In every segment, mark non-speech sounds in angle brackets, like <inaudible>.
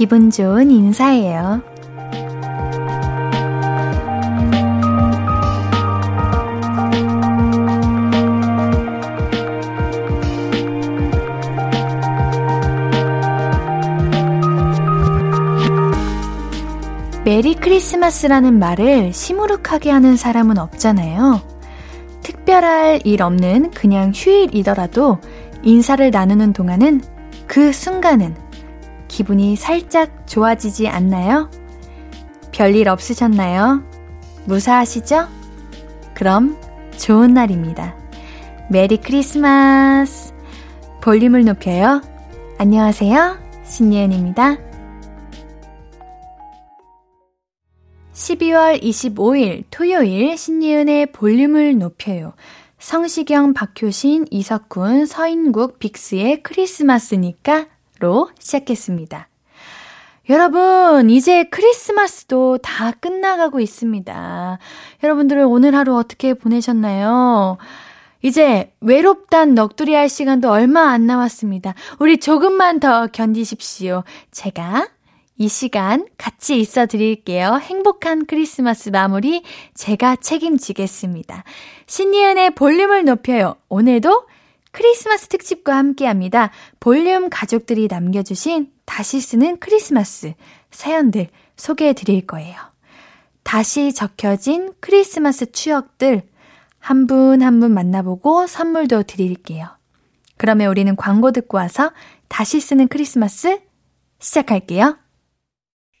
기분 좋은 인사예요. 메리 크리스마스라는 말을 시무룩하게 하는 사람은 없잖아요. 특별할 일 없는 그냥 휴일이더라도 인사를 나누는 동안은 그 순간은 기분이 살짝 좋아지지 않나요? 별일 없으셨나요? 무사하시죠? 그럼 좋은 날입니다. 메리 크리스마스! 볼륨을 높여요. 안녕하세요. 신예은입니다. 12월 25일 토요일 신예은의 볼륨을 높여요. 성시경, 박효신, 이석훈, 서인국, 빅스의 크리스마스니까 로 시작했습니다. 여러분, 이제 크리스마스도 다 끝나가고 있습니다. 여러분들은 오늘 하루 어떻게 보내셨나요? 이제 외롭단 넋두리 할 시간도 얼마 안 남았습니다. 우리 조금만 더 견디십시오. 제가 이 시간 같이 있어 드릴게요. 행복한 크리스마스 마무리 제가 책임지겠습니다. 신이은의 볼륨을 높여요. 오늘도 크리스마스 특집과 함께 합니다. 볼륨 가족들이 남겨주신 다시 쓰는 크리스마스 사연들 소개해 드릴 거예요. 다시 적혀진 크리스마스 추억들 한 분 한분 만나보고 선물도 드릴게요. 그러면 우리는 광고 듣고 와서 다시 쓰는 크리스마스 시작할게요.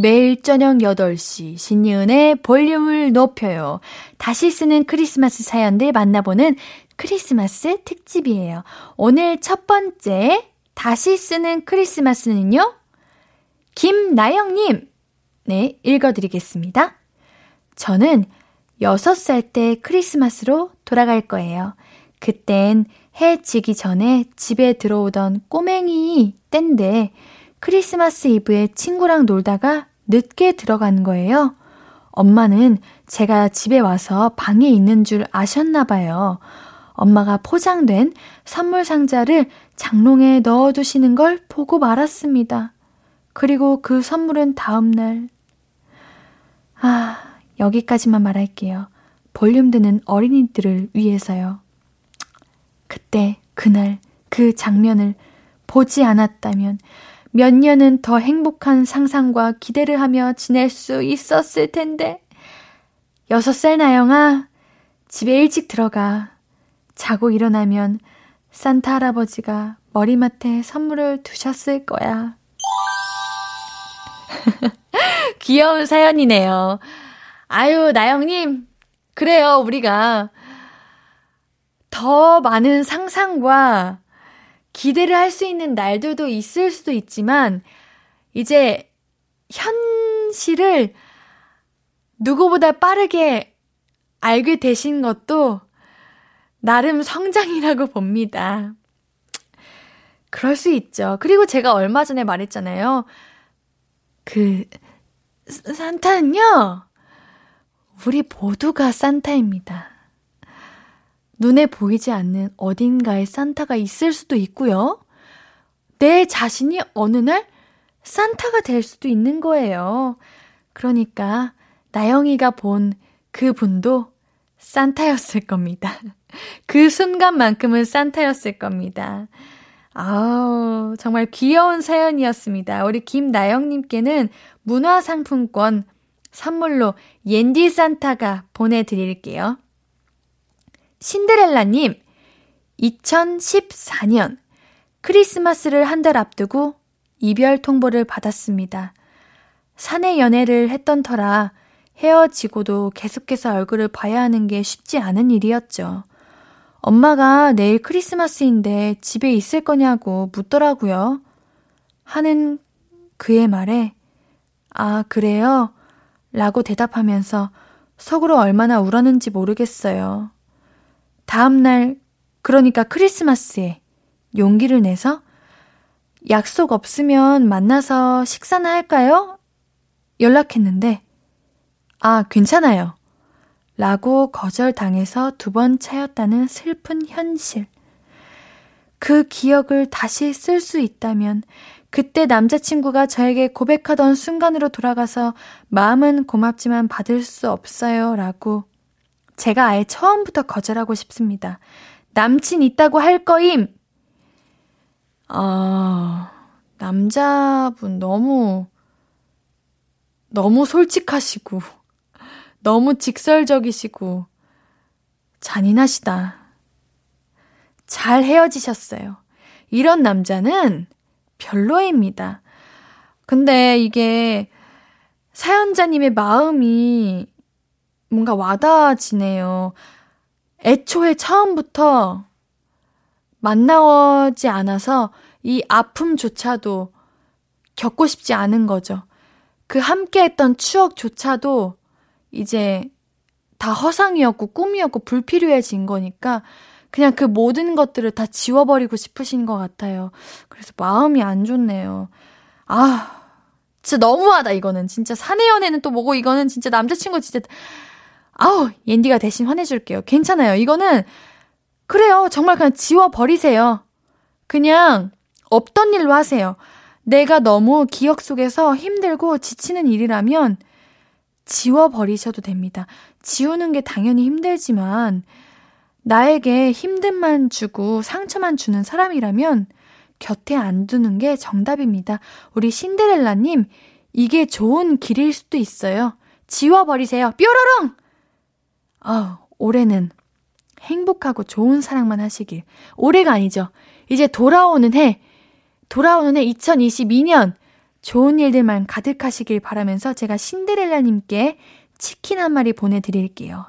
매일 저녁 8시 신예은의 볼륨을 높여요. 다시 쓰는 크리스마스 사연들 만나보는 크리스마스 특집이에요. 오늘 첫 번째 다시 쓰는 크리스마스는요. 김나영님. 네, 읽어드리겠습니다. 저는 6살 때 크리스마스로 돌아갈 거예요. 그땐 해 지기 전에 집에 들어오던 꼬맹이 땐데 크리스마스 이브에 친구랑 놀다가 늦게 들어간 거예요. 엄마는 제가 집에 와서 방에 있는 줄 아셨나 봐요. 엄마가 포장된 선물 상자를 장롱에 넣어두시는 걸 보고 말았습니다. 그리고 그 선물은 다음날. 아, 여기까지만 말할게요. 볼륨 드는 어린이들을 위해서요. 그때, 그날, 그 장면을 보지 않았다면 몇 년은 더 행복한 상상과 기대를 하며 지낼 수 있었을 텐데. 여섯 살 나영아, 집에 일찍 들어가. 자고 일어나면 산타 할아버지가 머리맡에 선물을 두셨을 거야. <laughs> 귀여운 사연이네요. 아유, 나영님. 그래요, 우리가 더 많은 상상과 기대를 할 수 있는 날들도 있을 수도 있지만, 이제 현실을 누구보다 빠르게 알게 되신 것도 나름 성장이라고 봅니다. 그럴 수 있죠. 그리고 제가 얼마 전에 말했잖아요. 그, 산타는요, 우리 모두가 산타입니다. 눈에 보이지 않는 어딘가에 산타가 있을 수도 있고요. 내 자신이 어느 날 산타가 될 수도 있는 거예요. 그러니까 나영이가 본 그 분도 산타였을 겁니다. <laughs> 그 순간만큼은 산타였을 겁니다. 아우, 정말 귀여운 사연이었습니다. 우리 김나영님께는 문화상품권 선물로 옌디 산타가 보내드릴게요. 신데렐라님, 2014년 크리스마스를 한 달 앞두고 이별 통보를 받았습니다. 사내 연애를 했던 터라 헤어지고도 계속해서 얼굴을 봐야 하는 게 쉽지 않은 일이었죠. 엄마가 내일 크리스마스인데 집에 있을 거냐고 묻더라고요. 하는 그의 말에, 아, 그래요? 라고 대답하면서 속으로 얼마나 울었는지 모르겠어요. 다음날, 그러니까 크리스마스에 용기를 내서 약속 없으면 만나서 식사나 할까요? 연락했는데, 아, 괜찮아요. 라고 거절당해서 두 번 차였다는 슬픈 현실. 그 기억을 다시 쓸 수 있다면 그때 남자친구가 저에게 고백하던 순간으로 돌아가서 마음은 고맙지만 받을 수 없어요 라고 제가 아예 처음부터 거절하고 싶습니다. 남친 있다고 할 거임! 아, 남자분 너무, 너무 솔직하시고, 너무 직설적이시고, 잔인하시다. 잘 헤어지셨어요. 이런 남자는 별로입니다. 근데 이게 사연자님의 마음이 뭔가 와닿아지네요. 애초에 처음부터 만나지 않아서 이 아픔조차도 겪고 싶지 않은 거죠. 그 함께 했던 추억조차도 이제 다 허상이었고 꿈이었고 불필요해진 거니까 그냥 그 모든 것들을 다 지워버리고 싶으신 것 같아요. 그래서 마음이 안 좋네요. 아, 진짜 너무하다, 이거는. 진짜 사내 연애는 또 뭐고, 이거는 진짜 남자친구 진짜, 아우, 옌디가 대신 화내줄게요. 괜찮아요. 이거는, 그래요. 정말 그냥 지워버리세요. 그냥, 없던 일로 하세요. 내가 너무 기억 속에서 힘들고 지치는 일이라면, 지워버리셔도 됩니다. 지우는 게 당연히 힘들지만, 나에게 힘듦만 주고 상처만 주는 사람이라면 곁에 안 두는 게 정답입니다. 우리 신데렐라님, 이게 좋은 길일 수도 있어요. 지워버리세요. 뾰로롱! 아, 올해는 행복하고 좋은 사랑만 하시길. 올해가 아니죠. 이제 돌아오는 해, 돌아오는 해 2022년 좋은 일들만 가득하시길 바라면서 제가 신데렐라님께 치킨 한 마리 보내드릴게요.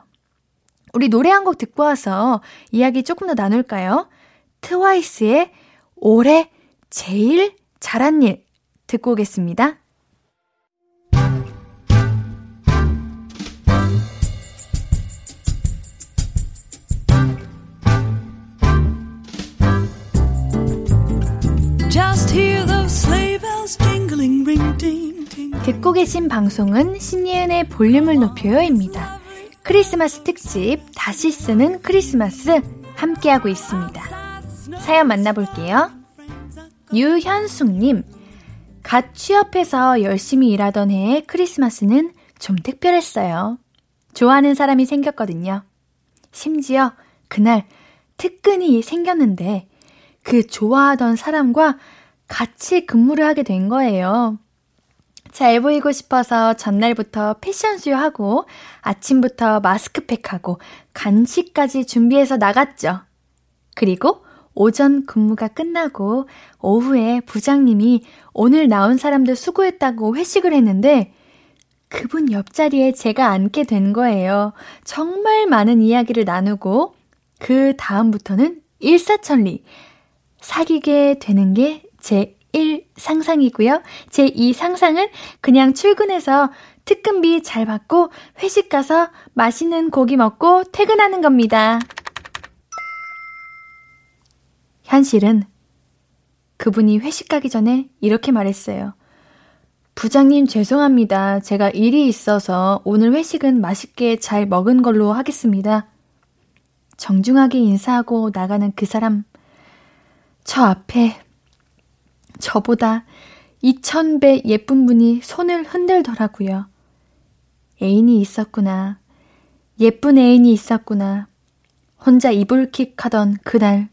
우리 노래 한 곡 듣고 와서 이야기 조금 더 나눌까요? 트와이스의 올해 제일 잘한 일 듣고 오겠습니다. 듣고 계신 방송은 신예은의 볼륨을 높여요입니다. 크리스마스 특집 다시 쓰는 크리스마스 함께하고 있습니다. 사연 만나볼게요. 유현숙님, 갓 취업해서 열심히 일하던 해의 크리스마스는 좀 특별했어요. 좋아하는 사람이 생겼거든요. 심지어 그날 특근이 생겼는데 그 좋아하던 사람과 같이 근무를 하게 된 거예요. 잘 보이고 싶어서 전날부터 패션쇼 하고 아침부터 마스크팩하고 간식까지 준비해서 나갔죠. 그리고 오전 근무가 끝나고 오후에 부장님이 오늘 나온 사람들 수고했다고 회식을 했는데 그분 옆자리에 제가 앉게 된 거예요. 정말 많은 이야기를 나누고 그 다음부터는 일사천리 사귀게 되는 게 제 1 상상이고요. 제2 상상은 그냥 출근해서 특근비 잘 받고 회식 가서 맛있는 고기 먹고 퇴근하는 겁니다. 현실은 그분이 회식 가기 전에 이렇게 말했어요. 부장님 죄송합니다. 제가 일이 있어서 오늘 회식은 맛있게 잘 먹은 걸로 하겠습니다. 정중하게 인사하고 나가는 그 사람. 저 앞에 저보다 2000배 예쁜 분이 손을 흔들더라고요. 애인이 있었구나. 예쁜 애인이 있었구나. 혼자 이불킥 하던 그날.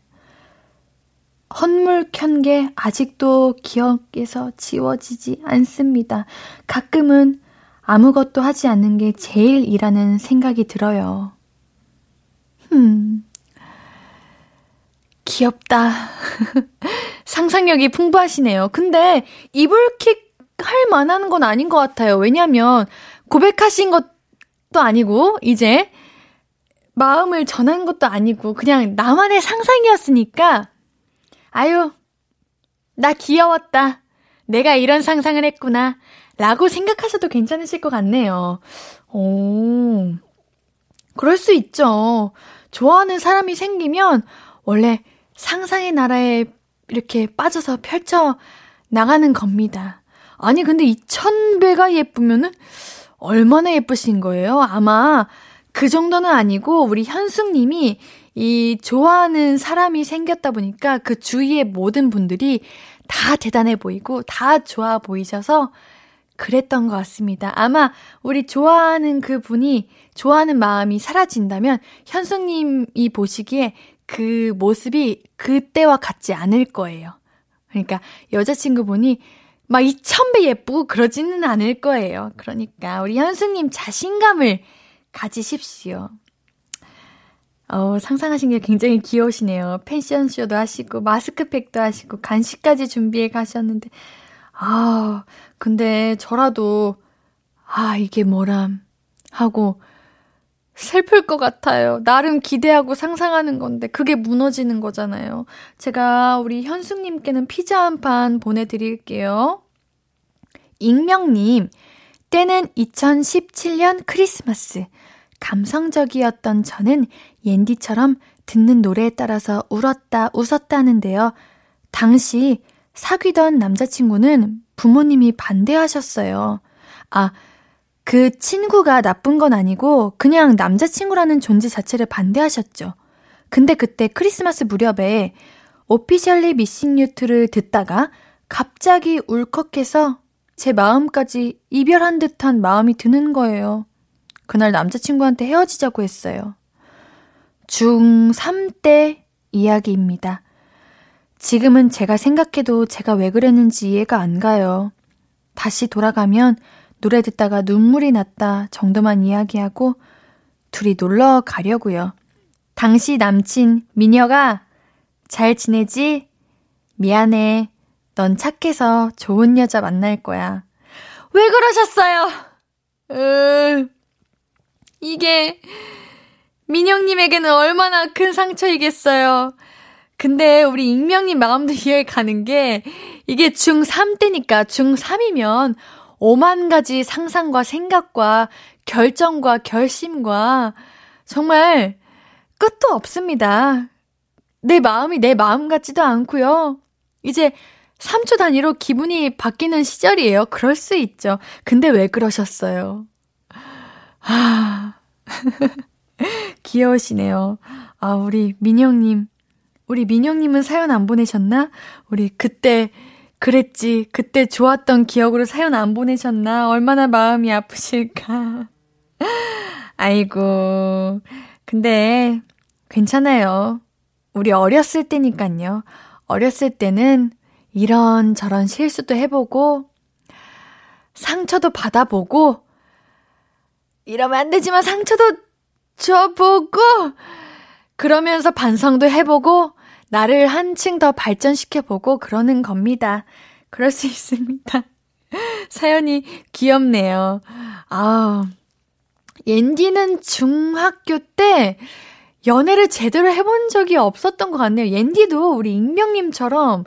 헛물 켠 게 아직도 기억에서 지워지지 않습니다. 가끔은 아무것도 하지 않는 게 제일 이라는 생각이 들어요. 흠. 귀엽다. <laughs> 상상력이 풍부하시네요. 근데 이불킥 할 만한 건 아닌 것 같아요. 왜냐면 고백하신 것도 아니고 이제 마음을 전한 것도 아니고 그냥 나만의 상상이었으니까 아유 나 귀여웠다. 내가 이런 상상을 했구나. 라고 생각하셔도 괜찮으실 것 같네요. 오, 그럴 수 있죠. 좋아하는 사람이 생기면 원래 상상의 나라에 이렇게 빠져서 펼쳐 나가는 겁니다. 아니, 근데 이 천배가 예쁘면은 얼마나 예쁘신 거예요? 아마 그 정도는 아니고 우리 현숙님이 이 좋아하는 사람이 생겼다 보니까 그 주위의 모든 분들이 다 대단해 보이고 다 좋아 보이셔서 그랬던 것 같습니다. 아마 우리 좋아하는 그 분이 좋아하는 마음이 사라진다면 현숙님이 보시기에 그 모습이 그때와 같지 않을 거예요. 그러니까 여자친구분이 막 이천배 예쁘고 그러지는 않을 거예요. 그러니까 우리 현숙님 자신감을 가지십시오. 어, 상상하신 게 굉장히 귀여우시네요. 패션쇼도 하시고, 마스크팩도 하시고, 간식까지 준비해 가셨는데, 아, 근데 저라도, 아, 이게 뭐람, 하고, 슬플 것 같아요. 나름 기대하고 상상하는 건데, 그게 무너지는 거잖아요. 제가 우리 현숙님께는 피자 한 판 보내드릴게요. 익명님, 때는 2017년 크리스마스. 감성적이었던 저는 옌디처럼 듣는 노래에 따라서 울었다, 웃었다는데요. 당시 사귀던 남자친구는 부모님이 반대하셨어요. 아, 그 친구가 나쁜 건 아니고 그냥 남자친구라는 존재 자체를 반대하셨죠. 근데 그때 크리스마스 무렵에 오피셜리 미싱 유트를 듣다가 갑자기 울컥해서 제 마음까지 이별한 듯한 마음이 드는 거예요. 그날 남자친구한테 헤어지자고 했어요. 중3 때 이야기입니다. 지금은 제가 생각해도 제가 왜 그랬는지 이해가 안 가요. 다시 돌아가면 노래 듣다가 눈물이 났다 정도만 이야기하고 둘이 놀러 가려고요. 당시 남친 미녀가 잘 지내지? 미안해. 넌 착해서 좋은 여자 만날 거야. 왜 그러셨어요? 으, 이게 민영님에게는 얼마나 큰 상처이겠어요. 근데 우리 익명님 마음도 <laughs> 이해 가는 게 이게 중3 때니까 중3이면 오만 가지 상상과 생각과 결정과 결심과 정말 끝도 없습니다. 내 마음이 내 마음 같지도 않고요. 이제 3초 단위로 기분이 바뀌는 시절이에요. 그럴 수 있죠. 근데 왜 그러셨어요? 아, <laughs> 귀여우시네요. 아, 우리 민영님. 우리 민영님은 사연 안 보내셨나? 우리 그때 그랬지. 그때 좋았던 기억으로 사연 안 보내셨나? 얼마나 마음이 아프실까. <laughs> 아이고. 근데 괜찮아요. 우리 어렸을 때니까요. 어렸을 때는 이런저런 실수도 해보고, 상처도 받아보고, 이러면 안 되지만 상처도 줘보고, 그러면서 반성도 해보고, 나를 한층 더 발전시켜보고 그러는 겁니다. 그럴 수 있습니다. <laughs> 사연이 귀엽네요. 아, 옌디는 중학교 때 연애를 제대로 해본 적이 없었던 것 같네요. 옌디도 우리 익명님처럼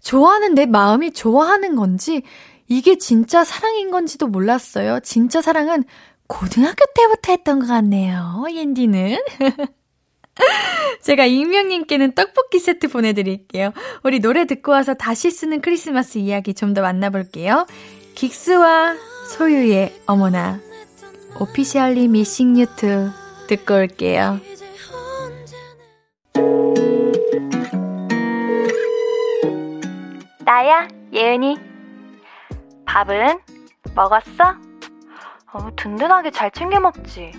좋아하는 내 마음이 좋아하는 건지 이게 진짜 사랑인 건지도 몰랐어요. 진짜 사랑은 고등학교 때부터 했던 것 같네요. 옌디는. <laughs> <laughs> 제가 익명님께는 떡볶이 세트 보내드릴게요. 우리 노래 듣고 와서 다시 쓰는 크리스마스 이야기 좀 더 만나볼게요. 긱스와 소유의 어머나 오피셜리 미싱 뉴트 듣고 올게요. 나야, 예은이. 밥은 먹었어? 어, 든든하게 잘 챙겨 먹지.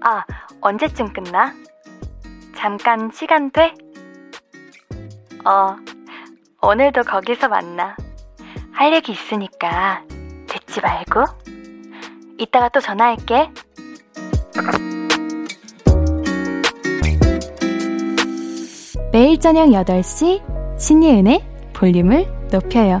아, 언제쯤 끝나? 잠깐 시간 돼? 어, 오늘도 거기서 만나. 할 얘기 있으니까 듣지 말고. 이따가 또 전화할게. 매일 저녁 8시 신예은의 볼륨을 높여요.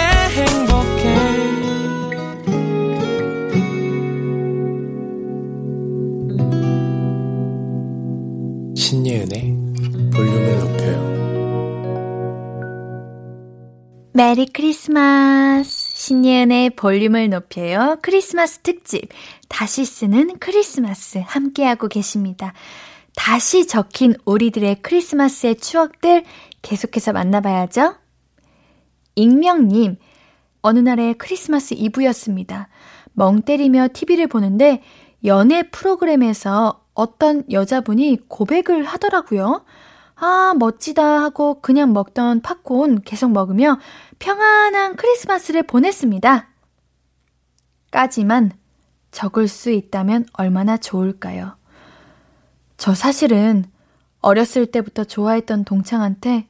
신예은의 볼륨을 높여요. 메리 크리스마스! 신예은의 볼륨을 높여요. 크리스마스 특집. 다시 쓰는 크리스마스 함께하고 계십니다. 다시 적힌 우리들의 크리스마스의 추억들 계속해서 만나봐야죠. 익명님, 어느 날의 크리스마스 이브였습니다. 멍 때리며 TV를 보는데 연애 프로그램에서 어떤 여자분이 고백을 하더라고요. 아, 멋지다 하고 그냥 먹던 팝콘 계속 먹으며 평안한 크리스마스를 보냈습니다. 까지만 적을 수 있다면 얼마나 좋을까요? 저 사실은 어렸을 때부터 좋아했던 동창한테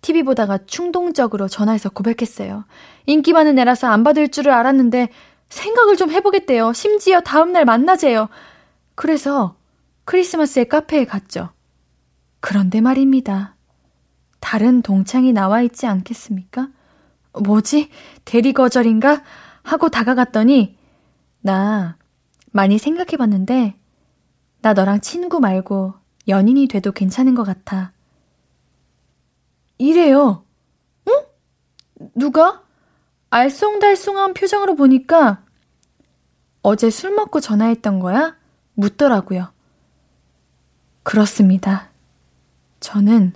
TV 보다가 충동적으로 전화해서 고백했어요. 인기 많은 애라서 안 받을 줄을 알았는데 생각을 좀 해보겠대요. 심지어 다음날 만나재요. 그래서 크리스마스에 카페에 갔죠. 그런데 말입니다. 다른 동창이 나와 있지 않겠습니까? 뭐지? 대리거절인가? 하고 다가갔더니, 나 많이 생각해 봤는데, 나 너랑 친구 말고 연인이 돼도 괜찮은 것 같아. 이래요. 응? 누가? 알쏭달쏭한 표정으로 보니까 어제 술 먹고 전화했던 거야? 묻더라고요. 그렇습니다. 저는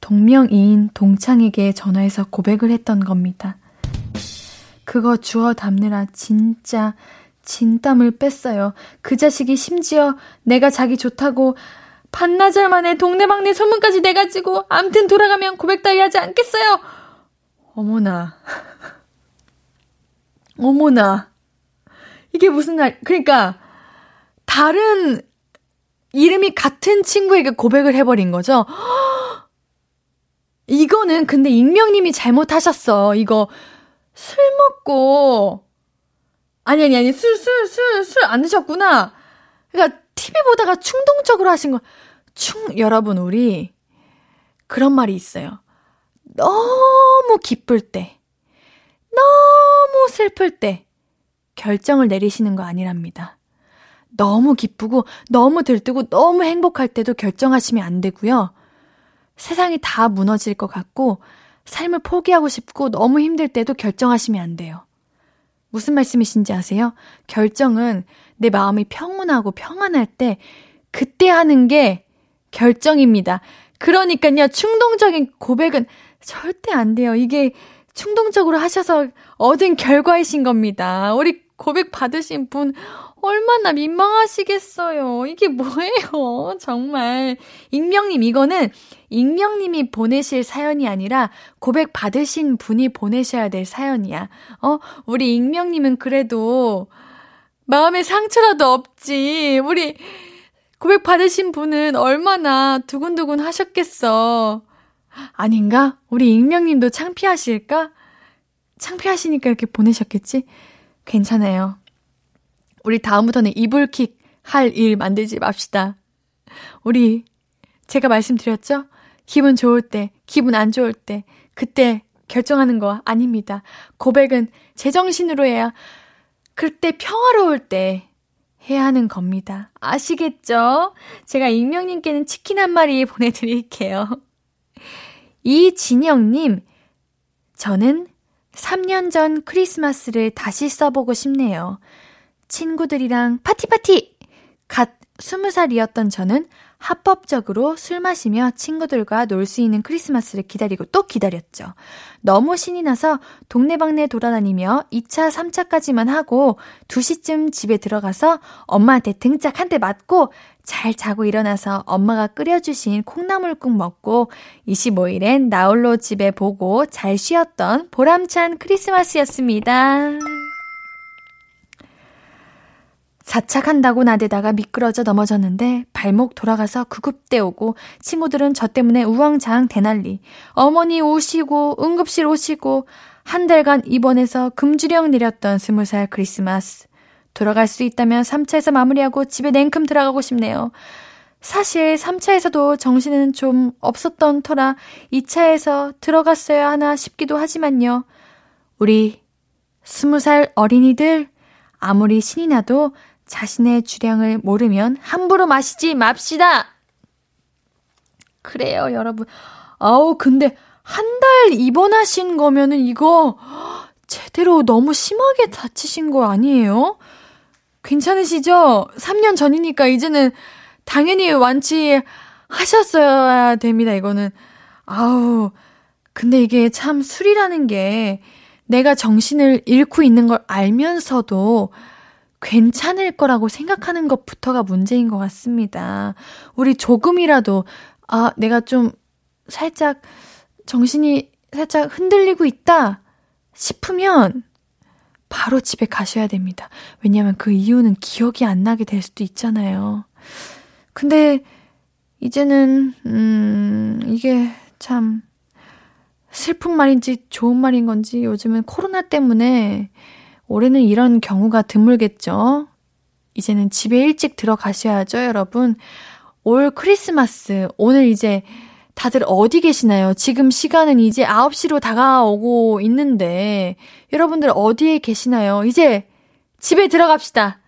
동명이인 동창에게 전화해서 고백을 했던 겁니다. 그거 주워 담느라 진짜 진땀을 뺐어요. 그 자식이 심지어 내가 자기 좋다고 반나절 만에 동네방네 소문까지 내가지고 암튼 돌아가면 고백 따위 하지 않겠어요? 어머나. <laughs> 어머나. 이게 무슨 날, 그러니까, 다른 이름이 같은 친구에게 고백을 해버린 거죠. <gasps> 이거는 근데 익명님이 잘못하셨어. 이거 술 먹고 아니 아니 아니 술 술 술 술 안 드셨구나. 그러니까 TV 보다가 충동적으로 하신 거. 충 여러분 우리 그런 말이 있어요. 너무 기쁠 때, 너무 슬플 때 결정을 내리시는 거 아니랍니다. 너무 기쁘고 너무 들뜨고 너무 행복할 때도 결정하시면 안 되고요. 세상이 다 무너질 것 같고 삶을 포기하고 싶고 너무 힘들 때도 결정하시면 안 돼요. 무슨 말씀이신지 아세요? 결정은 내 마음이 평온하고 평안할 때 그때 하는 게 결정입니다. 그러니까요, 충동적인 고백은 절대 안 돼요. 이게 충동적으로 하셔서 얻은 결과이신 겁니다. 우리 고백 받으신 분 얼마나 민망하시겠어요. 이게 뭐예요? <laughs> 정말. 익명님, 이거는 익명님이 보내실 사연이 아니라 고백 받으신 분이 보내셔야 될 사연이야. 어, 우리 익명님은 그래도 마음에 상처라도 없지. 우리 고백 받으신 분은 얼마나 두근두근 하셨겠어. 아닌가? 우리 익명님도 창피하실까? 창피하시니까 이렇게 보내셨겠지? 괜찮아요. 우리 다음부터는 이불킥 할 일 만들지 맙시다. 우리, 제가 말씀드렸죠? 기분 좋을 때, 기분 안 좋을 때, 그때 결정하는 거 아닙니다. 고백은 제정신으로 해야, 그때 평화로울 때 해야 하는 겁니다. 아시겠죠? 제가 익명님께는 치킨 한 마리 <laughs> 보내드릴게요. 이진영님, 저는 3년 전 크리스마스를 다시 써보고 싶네요. 친구들이랑 파티파티! 갓 20살이었던 저는 합법적으로 술 마시며 친구들과 놀 수 있는 크리스마스를 기다리고 또 기다렸죠. 너무 신이 나서 동네방네 돌아다니며 2차, 3차까지만 하고 2시쯤 집에 들어가서 엄마한테 등짝 한 대 맞고 잘 자고 일어나서 엄마가 끓여주신 콩나물국 먹고 25일엔 나홀로 집에 보고 잘 쉬었던 보람찬 크리스마스였습니다. 자착한다고 나대다가 미끄러져 넘어졌는데 발목 돌아가서 구급대 오고 친구들은 저 때문에 우왕좌왕 대난리. 어머니 오시고 응급실 오시고 한 달간 입원해서 금주령 내렸던 스무 살 크리스마스. 돌아갈 수 있다면 3차에서 마무리하고 집에 냉큼 들어가고 싶네요. 사실 3차에서도 정신은 좀 없었던 터라 2차에서 들어갔어야 하나 싶기도 하지만요. 우리 20살 어린이들 아무리 신이 나도 자신의 주량을 모르면 함부로 마시지 맙시다. 그래요, 여러분. 아우, 근데 한 달 입원하신 거면은 이거 제대로 너무 심하게 다치신 거 아니에요? 괜찮으시죠? 3년 전이니까 이제는 당연히 완치하셨어야 됩니다, 이거는. 아우, 근데 이게 참 술이라는 게 내가 정신을 잃고 있는 걸 알면서도 괜찮을 거라고 생각하는 것부터가 문제인 것 같습니다. 우리 조금이라도, 아, 내가 좀 살짝 정신이 살짝 흔들리고 있다 싶으면 바로 집에 가셔야 됩니다. 왜냐하면 그 이유는 기억이 안 나게 될 수도 있잖아요. 근데 이제는, 음, 이게 참 슬픈 말인지 좋은 말인 건지 요즘은 코로나 때문에 올해는 이런 경우가 드물겠죠? 이제는 집에 일찍 들어가셔야죠, 여러분. 올 크리스마스, 오늘 이제 다들 어디 계시나요? 지금 시간은 이제 9시로 다가오고 있는데, 여러분들 어디에 계시나요? 이제 집에 들어갑시다.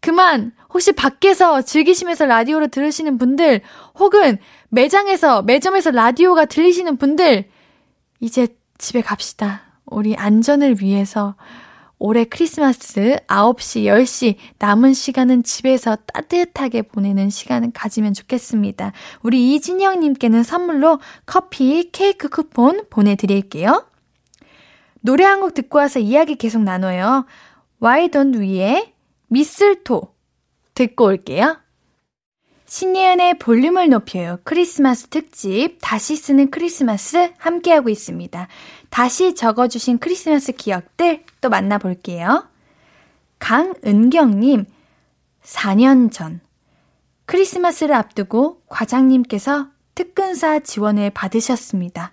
그만! 혹시 밖에서 즐기시면서 라디오를 들으시는 분들, 혹은 매장에서, 매점에서 라디오가 들리시는 분들, 이제 집에 갑시다. 우리 안전을 위해서 올해 크리스마스 9시, 10시 남은 시간은 집에서 따뜻하게 보내는 시간을 가지면 좋겠습니다. 우리 이진영님께는 선물로 커피, 케이크 쿠폰 보내드릴게요. 노래 한 곡 듣고 와서 이야기 계속 나눠요. Why don't we의 미슬토 듣고 올게요. 신예은의 볼륨을 높여요. 크리스마스 특집 다시 쓰는 크리스마스 함께하고 있습니다. 다시 적어주신 크리스마스 기억들 또 만나볼게요. 강은경님, 4년 전 크리스마스를 앞두고 과장님께서 특근사 지원을 받으셨습니다.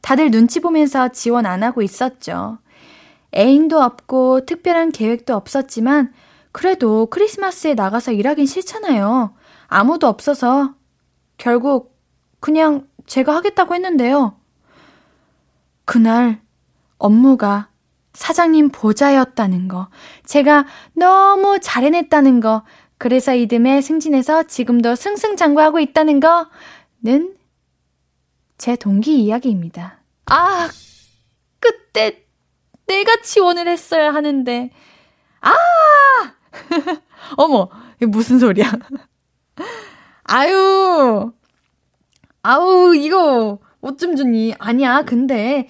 다들 눈치 보면서 지원 안 하고 있었죠. 애인도 없고 특별한 계획도 없었지만 그래도 크리스마스에 나가서 일하긴 싫잖아요. 아무도 없어서 결국 그냥 제가 하겠다고 했는데요. 그날 업무가 사장님 보좌였다는 거, 제가 너무 잘 해냈다는 거, 그래서 이듬해 승진해서 지금도 승승장구하고 있다는 거는 제 동기 이야기입니다. 아, 그때 내가 지원을 했어야 하는데, 아! <laughs> 어머, 이게 무슨 소리야. <laughs> 아유, 아우, 이거, 어쩜 좋니? 아니야, 근데,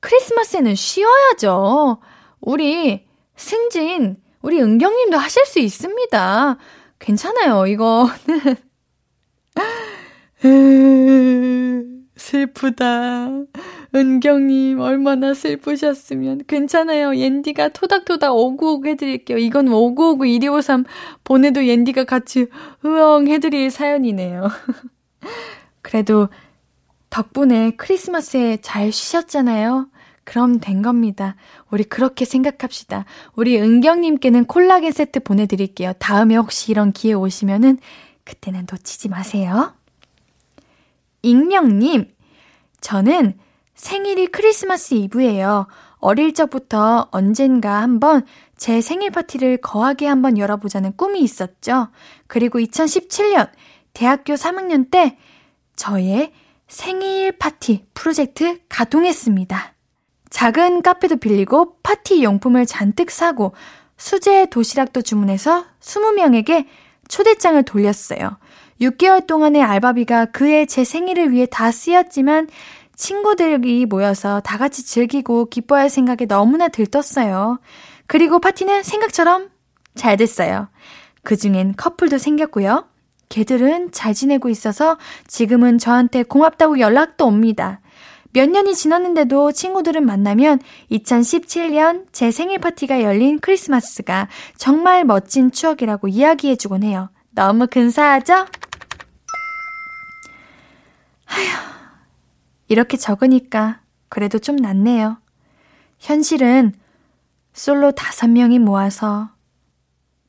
크리스마스에는 쉬어야죠. 우리, 승진, 우리 은경님도 하실 수 있습니다. 괜찮아요, 이거는. <laughs> 슬프다. 은경님, 얼마나 슬프셨으면. 괜찮아요. 옌디가 토닥토닥 오구오구 해드릴게요. 이건 오구오구 1253 보내도 옌디가 같이 으엉 해드릴 사연이네요. <laughs> 그래도 덕분에 크리스마스에 잘 쉬셨잖아요. 그럼 된 겁니다. 우리 그렇게 생각합시다. 우리 은경님께는 콜라겐 세트 보내드릴게요. 다음에 혹시 이런 기회 오시면은 그때는 놓치지 마세요. 익명님, 저는 생일이 크리스마스 이브예요. 어릴 적부터 언젠가 한번 제 생일 파티를 거하게 한번 열어보자는 꿈이 있었죠. 그리고 2017년 대학교 3학년 때 저의 생일 파티 프로젝트 가동했습니다. 작은 카페도 빌리고 파티 용품을 잔뜩 사고 수제 도시락도 주문해서 20명에게 초대장을 돌렸어요. 6개월 동안의 알바비가 그해 제 생일을 위해 다 쓰였지만 친구들이 모여서 다 같이 즐기고 기뻐할 생각에 너무나 들떴어요. 그리고 파티는 생각처럼 잘 됐어요. 그 중엔 커플도 생겼고요. 걔들은 잘 지내고 있어서 지금은 저한테 고맙다고 연락도 옵니다. 몇 년이 지났는데도 친구들은 만나면 2017년 제 생일 파티가 열린 크리스마스가 정말 멋진 추억이라고 이야기해주곤 해요. 너무 근사하죠? 아휴, 이렇게 적으니까 그래도 좀 낫네요. 현실은 솔로 다섯 명이 모아서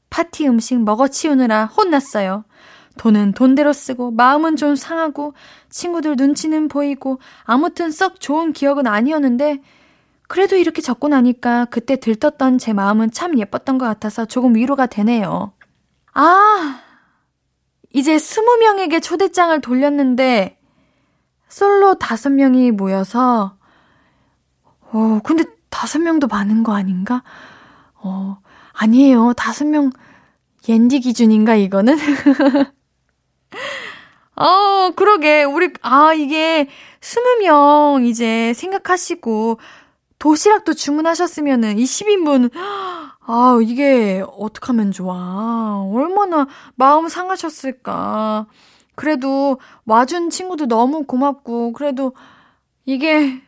파티 음식 먹어치우느라 혼났어요. 돈은 돈대로 쓰고 마음은 좀 상하고 친구들 눈치는 보이고 아무튼 썩 좋은 기억은 아니었는데 그래도 이렇게 적고 나니까 그때 들떴던 제 마음은 참 예뻤던 것 같아서 조금 위로가 되네요. 아, 이제 스무 명에게 초대장을 돌렸는데 솔로 다섯 명이 모여서 어, 근데 다섯 명도 많은 거 아닌가? 어, 아니에요. 다섯 명 옌디 기준인가 이거는? <laughs> 어, 그러게. 우리, 아, 이게 20명 이제 생각하시고 도시락도 주문하셨으면은 20인분, 아, 이게 어떡하면 좋아. 얼마나 마음 상하셨을까. 그래도 와준 친구도 너무 고맙고, 그래도 이게,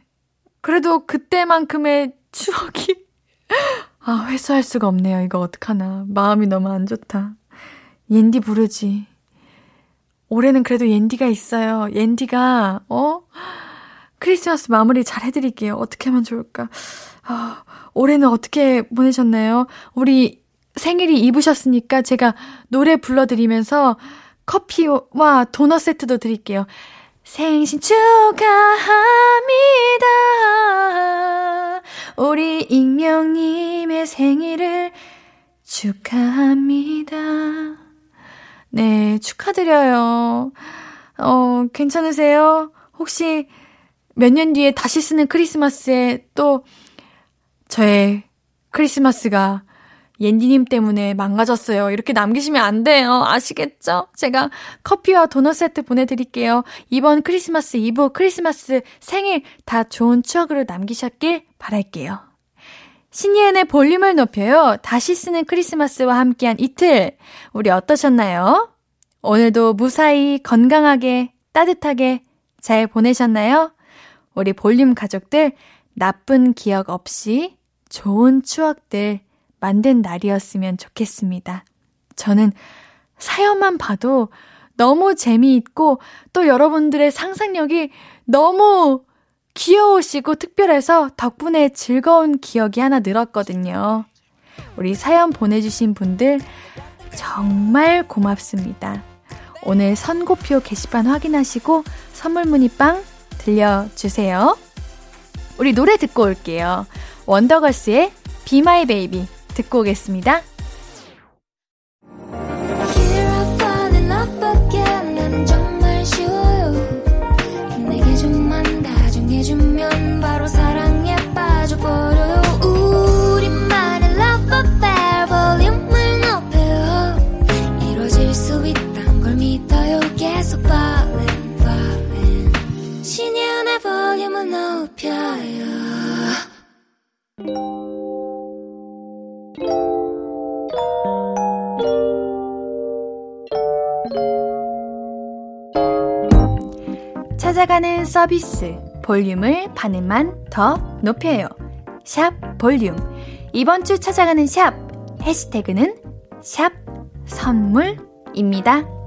그래도 그때만큼의 추억이, 아, 회수할 수가 없네요. 이거 어떡하나. 마음이 너무 안 좋다. 옌디 부르지. 올해는 그래도 옌디가 있어요. 옌디가, 어? 크리스마스 마무리 잘 해드릴게요. 어떻게 하면 좋을까? 아, 올해는 어떻게 보내셨나요? 우리 생일이 입으셨으니까 제가 노래 불러드리면서 커피와 도넛 세트도 드릴게요. 생신 축하합니다. 우리 익명님의 생일을 축하합니다. 네, 축하드려요. 어, 괜찮으세요? 혹시 몇 년 뒤에 다시 쓰는 크리스마스에 또 저의 크리스마스가 옌디님 때문에 망가졌어요. 이렇게 남기시면 안 돼요. 아시겠죠? 제가 커피와 도넛 세트 보내드릴게요. 이번 크리스마스 이브, 크리스마스 생일 다 좋은 추억으로 남기셨길 바랄게요. 신예은의 볼륨을 높여요. 다시 쓰는 크리스마스와 함께한 이틀. 우리 어떠셨나요? 오늘도 무사히 건강하게 따뜻하게 잘 보내셨나요? 우리 볼륨 가족들 나쁜 기억 없이 좋은 추억들 만든 날이었으면 좋겠습니다. 저는 사연만 봐도 너무 재미있고 또 여러분들의 상상력이 너무 귀여우시고 특별해서 덕분에 즐거운 기억이 하나 늘었거든요. 우리 사연 보내주신 분들 정말 고맙습니다. 오늘 선고표 게시판 확인하시고 선물 문의빵 들려주세요. 우리 노래 듣고 올게요. 원더걸스의 Be My Baby 듣고 오겠습니다. 찾아가는 서비스 볼륨을 반음만 더 높여요. 샵 볼륨 이번 주 찾아가는 샵 해시태그는 샵 선물입니다.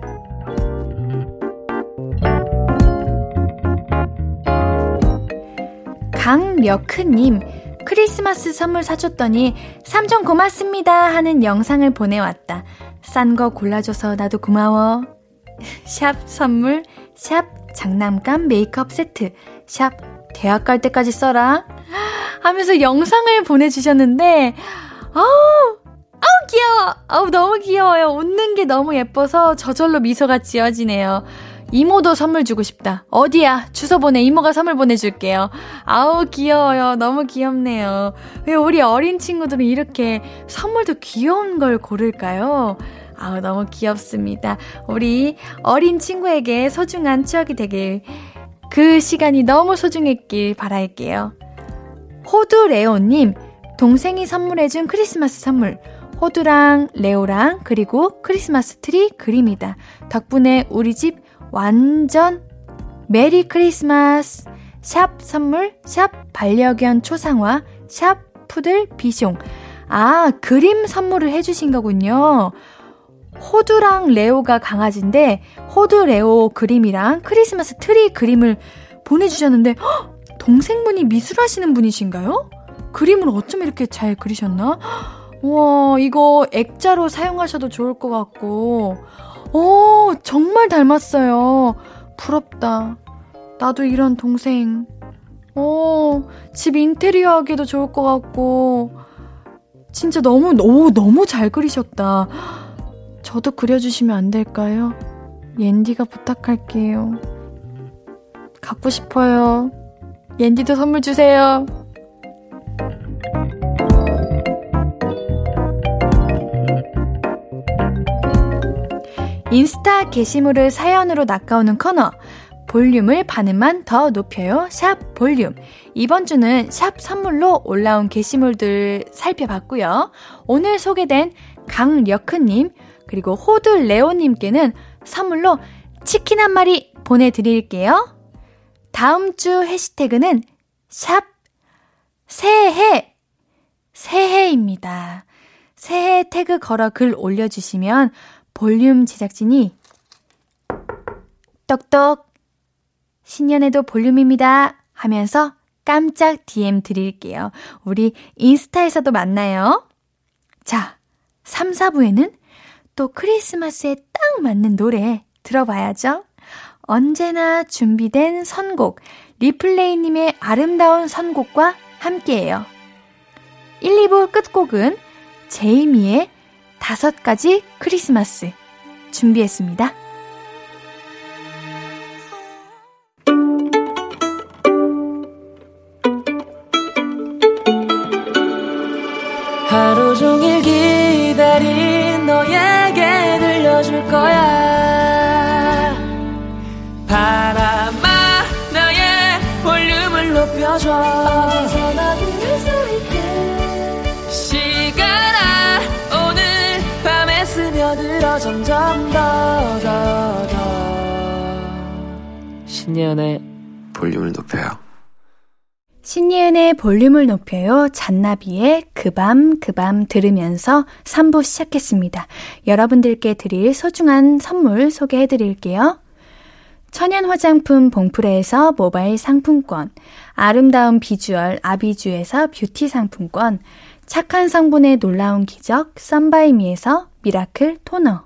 강력크님 크리스마스 선물 사줬더니 삼촌 고맙습니다 하는 영상을 보내왔다. 싼 거 골라줘서 나도 고마워. <laughs> 샵 선물 샵 장난감 메이크업 세트, 샵 대학 갈 때까지 써라. <gasps> 하면서 영상을 보내주셨는데, 아우, 아우, 귀여워. 아우, 너무 귀여워요. 웃는 게 너무 예뻐서 저절로 미소가 지어지네요. 이모도 선물 주고 싶다. 어디야? 주소 보내. 이모가 선물 보내줄게요. 아우, 귀여워요. 너무 귀엽네요. 왜 우리 어린 친구들은 이렇게 선물도 귀여운 걸 고를까요? 아우, 너무 귀엽습니다. 우리 어린 친구에게 소중한 추억이 되길, 그 시간이 너무 소중했길 바랄게요. 호두 레오님, 동생이 선물해준 크리스마스 선물. 호두랑 레오랑 그리고 크리스마스 트리 그림이다. 덕분에 우리 집 완전 Merry Christmas. 샵 선물, 샵 반려견 초상화, 샵 푸들 비숑. 아, 그림 선물을 해주신 거군요. 호두랑 레오가 강아지인데, 호두 레오 그림이랑 크리스마스 트리 그림을 보내주셨는데, 헉, 동생분이 미술하시는 분이신가요? 그림을 어쩜 이렇게 잘 그리셨나? 우와, 이거 액자로 사용하셔도 좋을 것 같고, 오, 정말 닮았어요. 부럽다. 나도 이런 동생. 오, 집 인테리어 하기도 좋을 것 같고. 진짜 너무, 오, 너무 잘 그리셨다. 저도 그려주시면 안 될까요? 옌디가 부탁할게요. 갖고 싶어요. 옌디도 선물 주세요. 인스타 게시물을 사연으로 낚아오는 코너. 볼륨을 반음만 더 높여요. 샵 볼륨. 이번 주는 샵 선물로 올라온 게시물들 살펴봤고요. 오늘 소개된 강력크님, 그리고 호두 레오님께는 선물로 치킨 한 마리 보내드릴게요. 다음 주 해시태그는 샵 새해, 새해입니다. 새해 태그 걸어 글 올려주시면 볼륨 제작진이 똑똑 신년에도 볼륨입니다 하면서 깜짝 DM 드릴게요. 우리 인스타에서도 만나요. 자, 3, 4부에는 또 크리스마스에 딱 맞는 노래 들어봐야죠. 언제나 준비된 선곡, 리플레이님의 아름다운 선곡과 함께해요. 1, 2부 끝곡은 제이미의 다섯 가지 크리스마스 준비했습니다. 하루 종일 기다린 너에게 들려줄 거야 바람아 나의 볼륨을 높여줘 점점 더 더 더 신예은의 볼륨을 높여요 신예은의 볼륨을 높여요. 잔나비의 그 밤 그 밤 들으면서 3부 시작했습니다. 여러분들께 드릴 소중한 선물 소개해 드릴게요. 천연 화장품 봉프레에서 모바일 상품권, 아름다운 비주얼 아비주에서 뷰티 상품권, 착한 성분의 놀라운 기적 썬바이미에서 미라클 토너,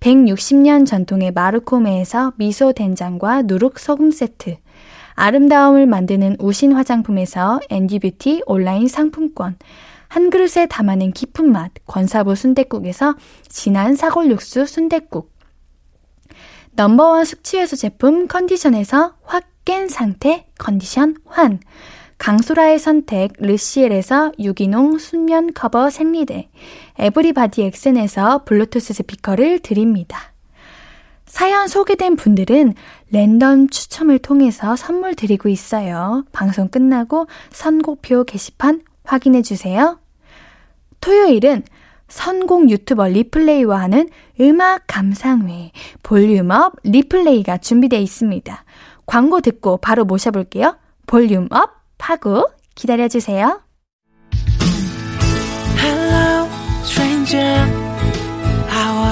160년 전통의 마르코메에서 미소 된장과 누룩 소금 세트, 아름다움을 만드는 우신 화장품에서 앤디뷰티 온라인 상품권, 한 그릇에 담아낸 깊은 맛 권사부 순댓국에서 진한 사골 육수 순댓국, 넘버원 숙취해소 제품 컨디션에서 확 깬 상태 컨디션 환, 강소라의 선택 르시엘에서 유기농 순면 커버 생리대, 에브리바디 엑센에서 블루투스 스피커를 드립니다. 사연 소개된 분들은 랜덤 추첨을 통해서 선물 드리고 있어요. 방송 끝나고 선곡표 게시판 확인해 주세요. 토요일은 선곡 유튜버 리플레이와 하는 음악 감상회 볼륨업 리플레이가 준비되어 있습니다. 광고 듣고 바로 모셔볼게요. 볼륨업 하고 기다려주세요.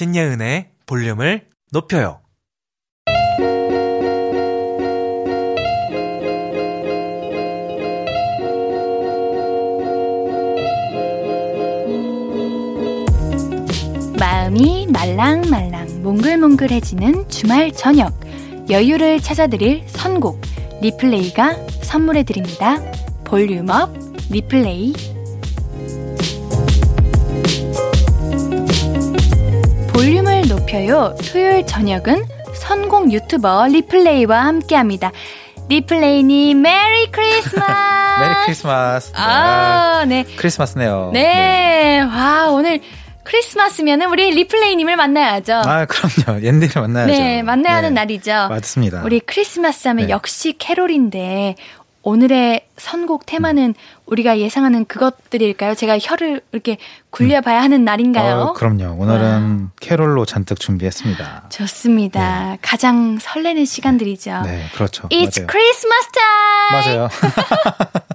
신예은의 볼륨을 높여요. 마음이 말랑말랑 몽글몽글해지는 주말 저녁 여유를 찾아드릴 선곡 리플레이가 선물해드립니다. 볼륨업 리플레이 높여요. 토요일 저녁은 선곡 유튜버 리플레이와 함께 합니다. 리플레이님, Merry Christmas! <laughs> Merry Christmas. 아, 네. 크리스마스네요. 네. 와, 오늘 크리스마스면은 우리 리플레이님을 만나야죠. 아, 그럼요. 옌디를 만나야죠. 네, 만나야 하는 네. 날이죠. 맞습니다. 우리 크리스마스 하면 네. 역시 캐롤인데 오늘의 선곡 테마는 우리가 예상하는 그것들일까요? 제가 혀를 이렇게 굴려봐야 하는 날인가요? 어, 그럼요. 오늘은 캐롤로 잔뜩 준비했습니다. 좋습니다. 가장 설레는 시간들이죠. 네, 그렇죠. It's 맞아요. Christmas time! 맞아요. <laughs>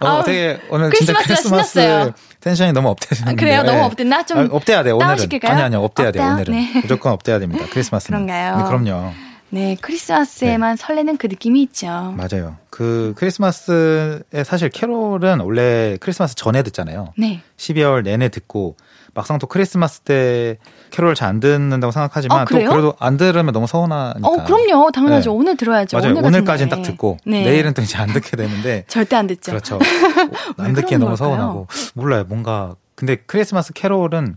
어, 되게 오늘 진짜 크리스마스가 크리스마스 신났어요. 텐션이 너무 업되는데. 아, 그래요? 너무 업됐나? 좀 아, 업돼야 돼요. 오늘은. 아니 아니요. 업돼야. 업돼요? 오늘은. 네. 무조건 업돼야 됩니다. 크리스마스는. 그런가요? 네, 그럼요. 네, 크리스마스에만 설레는 그 느낌이 있죠. 맞아요. 그 크리스마스에 사실 캐롤은 원래 크리스마스 전에 듣잖아요. 네. 12월 내내 듣고 막상 또 크리스마스 때 캐롤 잘 안 듣는다고 생각하지만 어, 또? 그래도 안 들으면 너무 서운하니까. 어, 그럼요. 당연하죠. 네. 오늘 들어야죠. 맞아요. 오늘 같은 오늘까지는 날에. 딱 듣고 네. 내일은 또 이제 안 듣게 되는데 <laughs> 절대 안 듣죠. 그렇죠. <laughs> 왜안 듣기에 너무 걸까요? 서운하고 몰라요. 뭔가 근데 크리스마스 캐롤은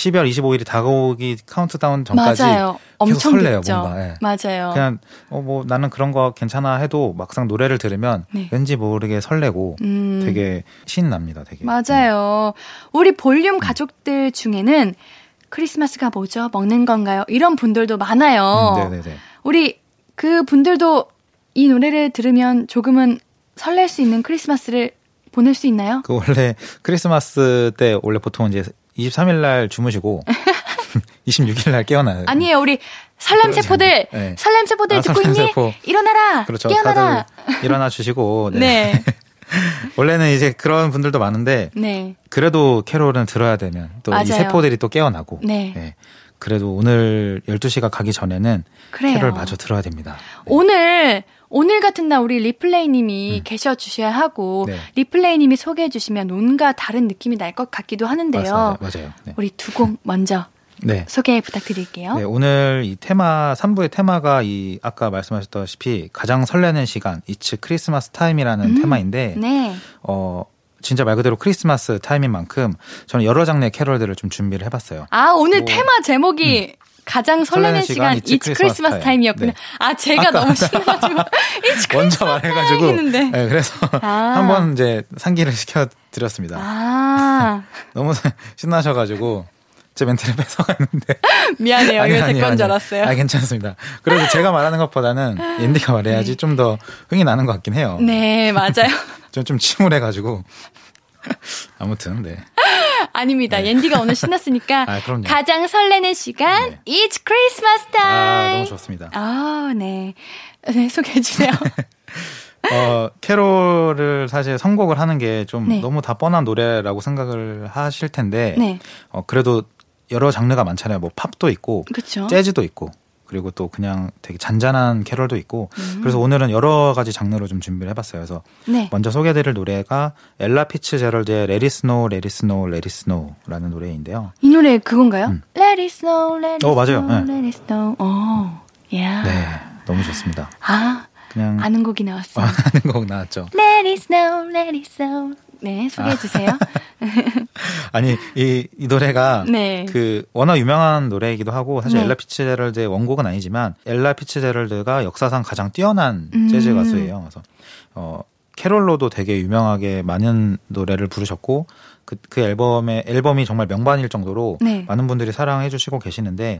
12월 25일이 다가오기 카운트다운 전까지 맞아요. 엄청 설레요. 듣죠. 뭔가. 예. 맞아요. 그냥 어 뭐 나는 그런 거 괜찮아 해도 막상 노래를 들으면 네. 왠지 모르게 설레고 음. 되게 신이 납니다. 되게. 맞아요. 우리 볼륨 가족들 중에는 크리스마스가 뭐죠? 먹는 건가요? 이런 분들도 많아요. 음, 네네네. 우리 그 분들도 이 노래를 들으면 조금은 설렐 수 있는 크리스마스를 보낼 수 있나요? 그 원래 크리스마스 때 원래 보통 이제 23일 날 주무시고 <laughs> 26일 날 깨어나요. 아니에요. 우리 설렘 세포들. 네. 설렘 세포들 아, 듣고 있니? 세포. 일어나라. 그렇죠. 깨어나라. 일어나 주시고. 네. <laughs> 원래는 이제 그런 분들도 많은데 네. 그래도 캐롤은 들어야 되면 또 이. 세포들이 또 깨어나고. 네. 그래도 오늘 12시가 가기 전에는 그래요. 캐롤 마저 들어야 됩니다. 오늘 오늘 같은 날 우리 리플레이님이 계셔 주셔야 하고 네. 리플레이님이 소개해 주시면 뭔가 다른 느낌이 날 것 같기도 하는데요. 맞아요. 맞아요. 네. 우리 두 곡 먼저 네. 소개 부탁드릴게요. 네, 오늘 이 테마 3부의 테마가 이 아까 말씀하셨다시피 가장 설레는 시간 It's 크리스마스 타임이라는 음, 테마인데 네. 어 진짜 말 그대로 Christmas time인 만큼 저는 여러 장르의 캐롤들을 좀 준비를 해봤어요. 아 오늘 뭐, 테마 제목이 가장 설레는 설레는 시간, 시간, It's It's Christmas Christmas Time이었군요. Time. 아 제가 너무 신나가지고 <laughs> 먼저 말해가지고 Time이는데. 네, 그래서 아. 한번 이제 상기를 시켜드렸습니다. 아 <laughs> 너무 신나셔가지고 제 멘트를 뺏어갔는데 <laughs> 미안해요. 아니, 이거 제 건. 줄 알았어요. 아 괜찮습니다. 그래도 제가 말하는 것보다는 앤디가 말해야지 좀더 흥이 나는 것 같긴 해요. 네 맞아요. 전좀 침울해가지고 아무튼 네. 아닙니다. 옌디가 오늘 신났으니까 <laughs> 아, 그럼요. 가장 설레는 시간 네. It's Christmas 아 Time. 너무 좋습니다. 아, 네. 네, 소개해 주세요. <laughs> 어 캐롤을 사실 선곡을 하는 게좀 네. 너무 다 뻔한 노래라고 생각을 하실 텐데 네. 어 그래도 여러 장르가 많잖아요. 뭐 팝도 있고 그렇죠. 재즈도 있고 그리고 또 그냥 되게 잔잔한 캐롤도 있고 음. 그래서 오늘은 여러 가지 장르로 좀 준비를 해봤어요. 그래서 네. 먼저 소개해드릴 노래가 엘라 피츠 제럴드의 Let It Snow, Let It Snow, Let It Snow라는 노래인데요. 이 노래 그건가요? 음. Let it snow, let it 어, 맞아요. snow, 네. let it snow. 어, 야. 네, 너무 좋습니다. 아, 그냥 아는 곡이 나왔어요. 아는 곡 나왔죠. Let it snow, let it snow. 네, 소개해 아. 주세요. <laughs> 아 니 이, 이 노래가 네. 그 워낙 유명한 노래이기도 하고 사실 네. 엘라 피츠제럴드의 원곡은 아니지만 엘라 피츠제럴드가 역사상 가장 뛰어난 음. 재즈 가수예요. 그래서 어 캐롤로도 되게 유명하게 많은 노래를 부르셨고 그, 그 앨범의 앨범이 정말 명반일 정도로 네. 많은 분들이 사랑해 주시고 계시는데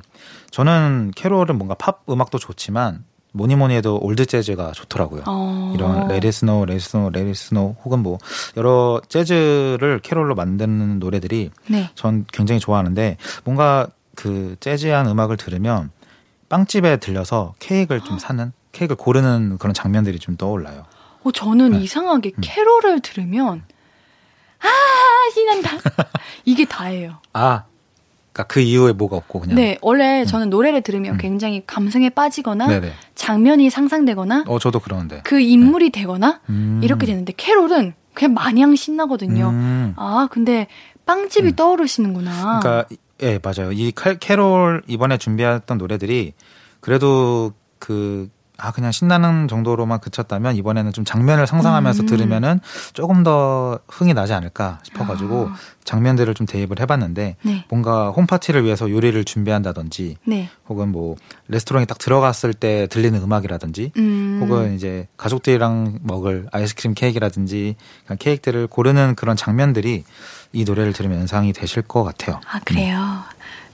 저는 캐롤은 뭔가 팝 음악도 좋지만 뭐니 뭐니 해도 올드 재즈가 좋더라고요. 어. 이런 Let it snow, let it snow, let it snow 혹은 뭐 여러 재즈를 캐롤로 만드는 노래들이 네. 전 굉장히 좋아하는데 뭔가 그 재즈한 음악을 들으면 빵집에 들려서 케이크를 좀 사는 케이크를 고르는 그런 장면들이 좀 떠올라요. 어, 저는 네. 음. 이상하게 캐롤을 들으면 아, 신난다. <laughs> 이게 다예요. 아, 그러니까 그 이후에 뭐가 없고 그냥. 네, 원래 저는 노래를 들으면 음. 굉장히 감성에 빠지거나 네네. 장면이 상상되거나 어, 저도 그러는데. 그 인물이 되거나 음. 이렇게 되는데 캐롤은 그냥 마냥 신나거든요. 음. 아, 근데 빵집이 음. 떠오르시는구나. 그러니까 예 맞아요. 이 칼- 캐롤 이번에 준비했던 노래들이 그래도 그 아 그냥 신나는 정도로만 그쳤다면 이번에는 좀 장면을 상상하면서 음. 들으면은 조금 더 흥이 나지 않을까 싶어가지고 아. 장면들을 좀 대입을 해봤는데 네. 뭔가 홈 파티를 위해서 요리를 준비한다든지 네. 혹은 뭐 레스토랑에 딱 들어갔을 때 들리는 음악이라든지 음. 혹은 이제 가족들이랑 먹을 아이스크림 케이크라든지 그냥 케이크들을 고르는 그런 장면들이 이 노래를 들으면 연상이 되실 것 같아요. 아, 그래요.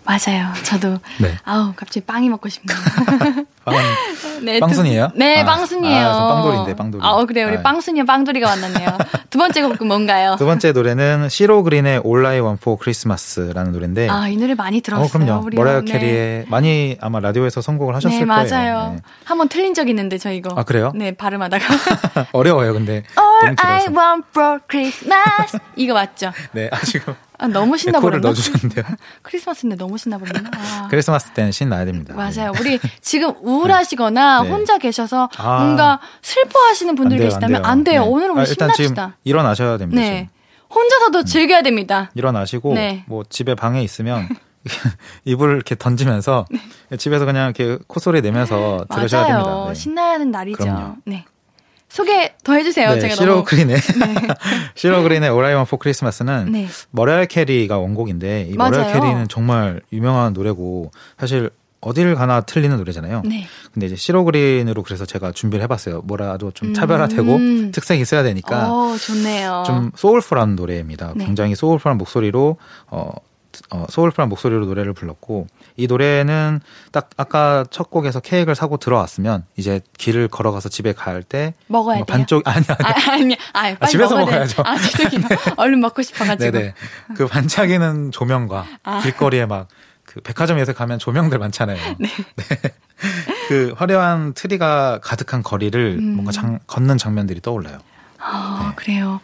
맞아요. 저도 네. 아우 갑자기 빵이 먹고 싶네요. <laughs> 빵은 네, 빵순이에요? 두- 네, 아, 빵순이에요. 아, 저 빵돌인데, 빵돌이. 아, 어, 그래요. 우리 아, 빵순이와 빵돌이가 만났네요. <laughs> 두 번째 곡은 뭔가요? 두 번째 노래는 시로 그린의 All I Want for Christmas라는 노래인데 아, 이 노래 많이 들었어요. 어, 그럼요. 머라이어 네. 캐리의 많이 아마 라디오에서 선곡을 하셨을 네, 맞아요. 거예요. 네. 한번 틀린 적 있는데 저 이거. 아, 그래요? 네, 발음하다가 <laughs> 어려워요, 근데 All I want for Christmas 이거 맞죠? <laughs> 네, 아 지금 아, 너무 신나 버렸나? 넣어주셨는데요. 크리스마스인데 너무 신나 버렸나? 아. 크리스마스 때는 신나야 됩니다. 맞아요. 우리 지금 우 울하시거나 네. 혼자 계셔서 아. 뭔가 슬퍼하시는 분들 계시다면 안 돼요. 네. 오늘은 우리 아, 일단 지금 신납시다. 일어나셔야 됩니다. 네. 지금. 혼자서도 즐겨야 됩니다. 일어나시고 네. 뭐 집에 방에 있으면 <laughs> <laughs> 이불을 이렇게 던지면서 집에서 그냥 이렇게 콧소리 내면서 들으셔야 맞아요. 됩니다. 네. 신나야 하는 날이죠. 그럼요. 네. 소개 더 해주세요. 네, 제가 시로 그린의 시로 그린의 I Want for Christmas는 네. 머라이어 캐리가 원곡인데 이 맞아요. 캐리는 정말 유명한 노래고 사실 어딜 가나 들리는 노래잖아요. 네. 근데 이제 시로 그린으로 그래서 제가 준비를 해봤어요. 뭐라도 좀 차별화되고 음. 특색이 있어야 되니까 어, 좋네요. 좀 소울풀한 노래입니다. 네. 굉장히 소울풀한 목소리로 어, 어, 소울풀한 목소리로 노래를 불렀고 이 노래는 딱 아까 첫 곡에서 케이크를 사고 들어왔으면 이제 길을 걸어가서 집에 갈 때 먹어야. 반쪽 아니 아니 아, 아니, 아, 빨리 집에서 먹어야 먹어야죠. 돼. 아, 죄송해요. 얼른 먹고 싶어가지고. <laughs> 네네 그 반짝이는 조명과 아. 길거리에 막 그 백화점에서 가면 조명들 많잖아요. <laughs> 네. 그 화려한 트리가 가득한 거리를 음. 뭔가 장, 걷는 장면들이 떠올라요. 아, 네. 그래요.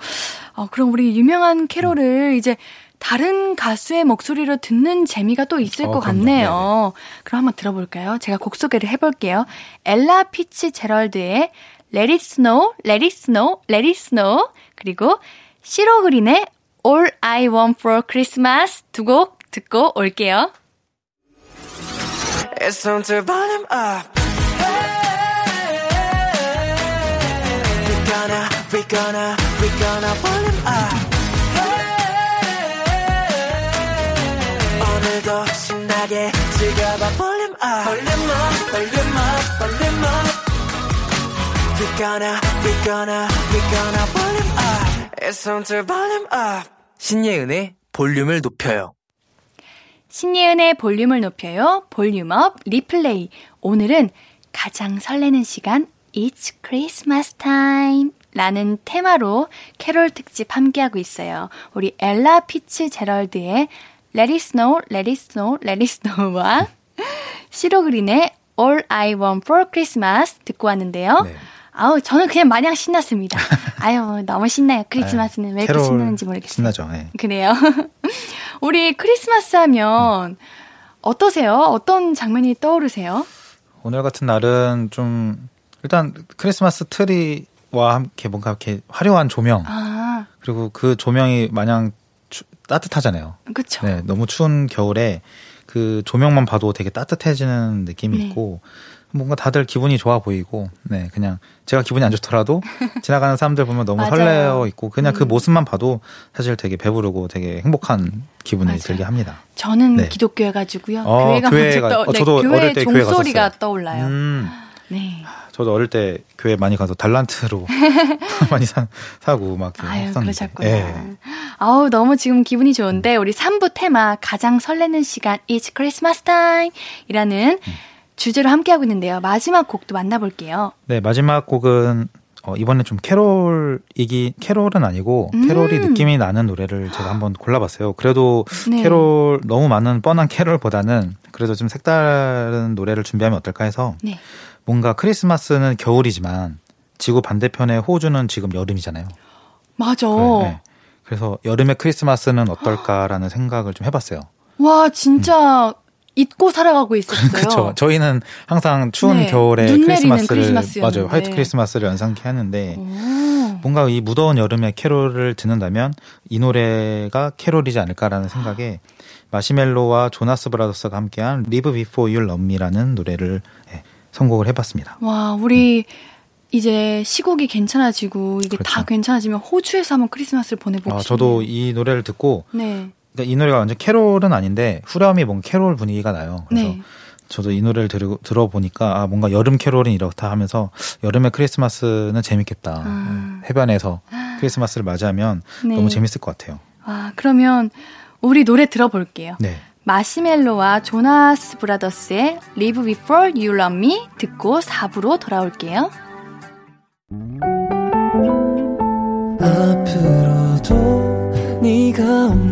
어, 그럼 우리 유명한 캐롤을 이제 다른 가수의 목소리로 듣는 재미가 또 있을 어, 것 그럼요. 같네요. 그럼 한번 들어볼까요? 제가 곡 소개를 해볼게요. 엘라 피치 제럴드의 Let It Snow, Let It Snow, Let It Snow 그리고 시로 그린의 All I Want for Christmas 두 곡 듣고 올게요. It's time to volume up. We gonna, we gonna, we gonna volume up. 오늘도 신나게 즐겨봐 volume up. Volume up, volume up, volume up. We gonna, we gonna, we gonna volume up. It's time to volume up. 신예은의 볼륨을 높여요. 신예은의 볼륨을 높여요. 볼륨업 리플레이. 오늘은 가장 설레는 시간 It's Christmas time 라는 테마로 캐롤 특집 함께하고 있어요. 우리 엘라 피츠 제럴드의 Let It Snow, Let It Snow, Let It Snow와 <laughs> 시로 그린의 All I Want for Christmas 듣고 왔는데요. 네. 아우 저는 그냥 마냥 신났습니다. <laughs> 아유 너무 신나요. 크리스마스는 왜 이렇게 신나는지 모르겠어요. 신나죠. 네. 그래요. <laughs> 우리 크리스마스 하면 어떠세요? 어떤 장면이 떠오르세요? 오늘 같은 날은 좀 일단 크리스마스 트리와 함께 뭔가 이렇게 화려한 조명 아, 그리고 그 조명이 마냥 추- 따뜻하잖아요. 그쵸. 네, 너무 추운 겨울에 그 조명만 봐도 되게 따뜻해지는 느낌이 네. 있고 뭔가 다들 기분이 좋아 보이고 네 그냥 제가 기분이 안 좋더라도 <laughs> 지나가는 사람들 보면 너무. 설레어 있고 그냥 그 음. 모습만 봐도 사실 되게 배부르고 되게 행복한 기분을 맞아요. 들게 합니다. 저는 네. 기독교여가지고요. 어, 교회가 교회가- 먼저 떠, 어, 네, 저도 교회 어릴 때 교회 종소리가. 떠올라요. 음, 네. 저도 어릴 때 교회 많이 가서 달란트로 <laughs> 많이 사, 사고 막 아유, 했었는데. 그러셨구나. 예. 아우, 너무 지금 기분이 좋은데, 우리 3부 테마, 가장 설레는 시간, It's Christmas time! 이라는 음. 주제로 함께하고 있는데요. 마지막 곡도 만나볼게요. 네, 마지막 곡은 어, 이번에 좀 캐롤이기 캐롤은 아니고 음. 캐롤이 느낌이 나는 노래를 제가 한번 골라봤어요. 그래도 네. 캐롤 너무 많은 뻔한 캐롤보다는 그래도 좀 색다른 노래를 준비하면 어떨까 해서 네. 뭔가 크리스마스는 겨울이지만 지구 반대편의 호주는 지금 여름이잖아요. 맞아. 네. 그래서 여름의 크리스마스는 어떨까라는 생각을 좀 해봤어요. 와, 진짜 잊고 살아가고 있었어요. <laughs> 그렇죠. 저희는 항상 추운 네, 겨울에 크리스마스를. 맞아요. 화이트 크리스마스를 연상케 하는데 오. 뭔가 이 무더운 여름에 캐롤을 듣는다면 이 노래가 캐롤이지 않을까라는 생각에 마시멜로와 조나스 브라더스가 함께한 Leave Before You Love Me라는 노래를 예, 선곡을 해봤습니다. 와, 우리 이제 시국이 괜찮아지고 이게 다 그렇죠. 괜찮아지면 호주에서 한번 크리스마스를 보내보고 아, 싶네요. 저도 이 노래를 듣고 네. 그러니까 이 노래가 완전 캐롤은 아닌데 후렴이 뭔가 캐롤 분위기가 나요. 그래서 네. 저도 이 노래를 들으, 들어보니까 아 뭔가 여름 캐롤은 이렇다 하면서 여름의 크리스마스는 재밌겠다. 아. 해변에서 크리스마스를 맞이하면 네. 너무 재밌을 것 같아요. 와, 그러면 우리 노래 들어볼게요. 네. 마시멜로와 조나스 브라더스의 Live Before You Love Me 듣고 4부로 돌아올게요. 앞으로도 네가 없는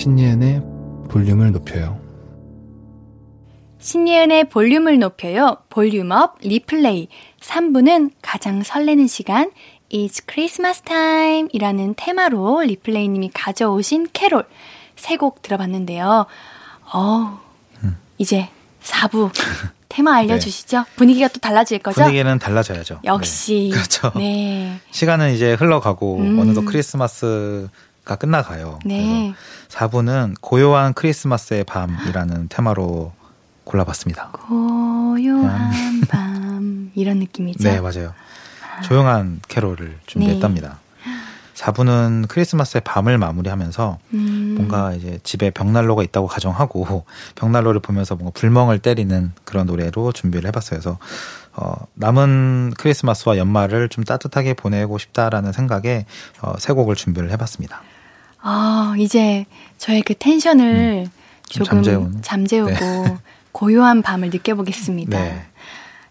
신예은의 볼륨을 높여요 신예은의 볼륨을 높여요. 볼륨업 리플레이. 3부는 가장 설레는 시간 It's Christmas Time 이라는 테마로 리플레이님이 가져오신 캐롤 세 곡 들어봤는데요. 어우, 이제 4부 테마 알려주시죠. <laughs> 분위기가 또 달라질 거죠? 분위기는 달라져야죠. 역시. 네. 그렇죠. 네. 시간은 이제 흘러가고 음. 어느덧 크리스마스 가 끝나가요. 네. 그래서 4부는 고요한 크리스마스의 밤이라는 테마로 골라봤습니다. 고요한 밤 이런 느낌이죠. 네, 맞아요. 조용한 캐롤을 준비했답니다. 4부는 크리스마스의 밤을 마무리하면서 음. 뭔가 이제 집에 벽난로가 있다고 가정하고 벽난로를 보면서 뭔가 불멍을 때리는 그런 노래로 준비를 해봤어요. 그래서 어, 남은 크리스마스와 연말을 좀 따뜻하게 보내고 싶다라는 생각에 어, 세 곡을 준비를 해봤습니다. 아, 이제 저의 그 텐션을 음, 좀 조금 잠재우는? 잠재우고 <laughs> 고요한 밤을 느껴보겠습니다. 네.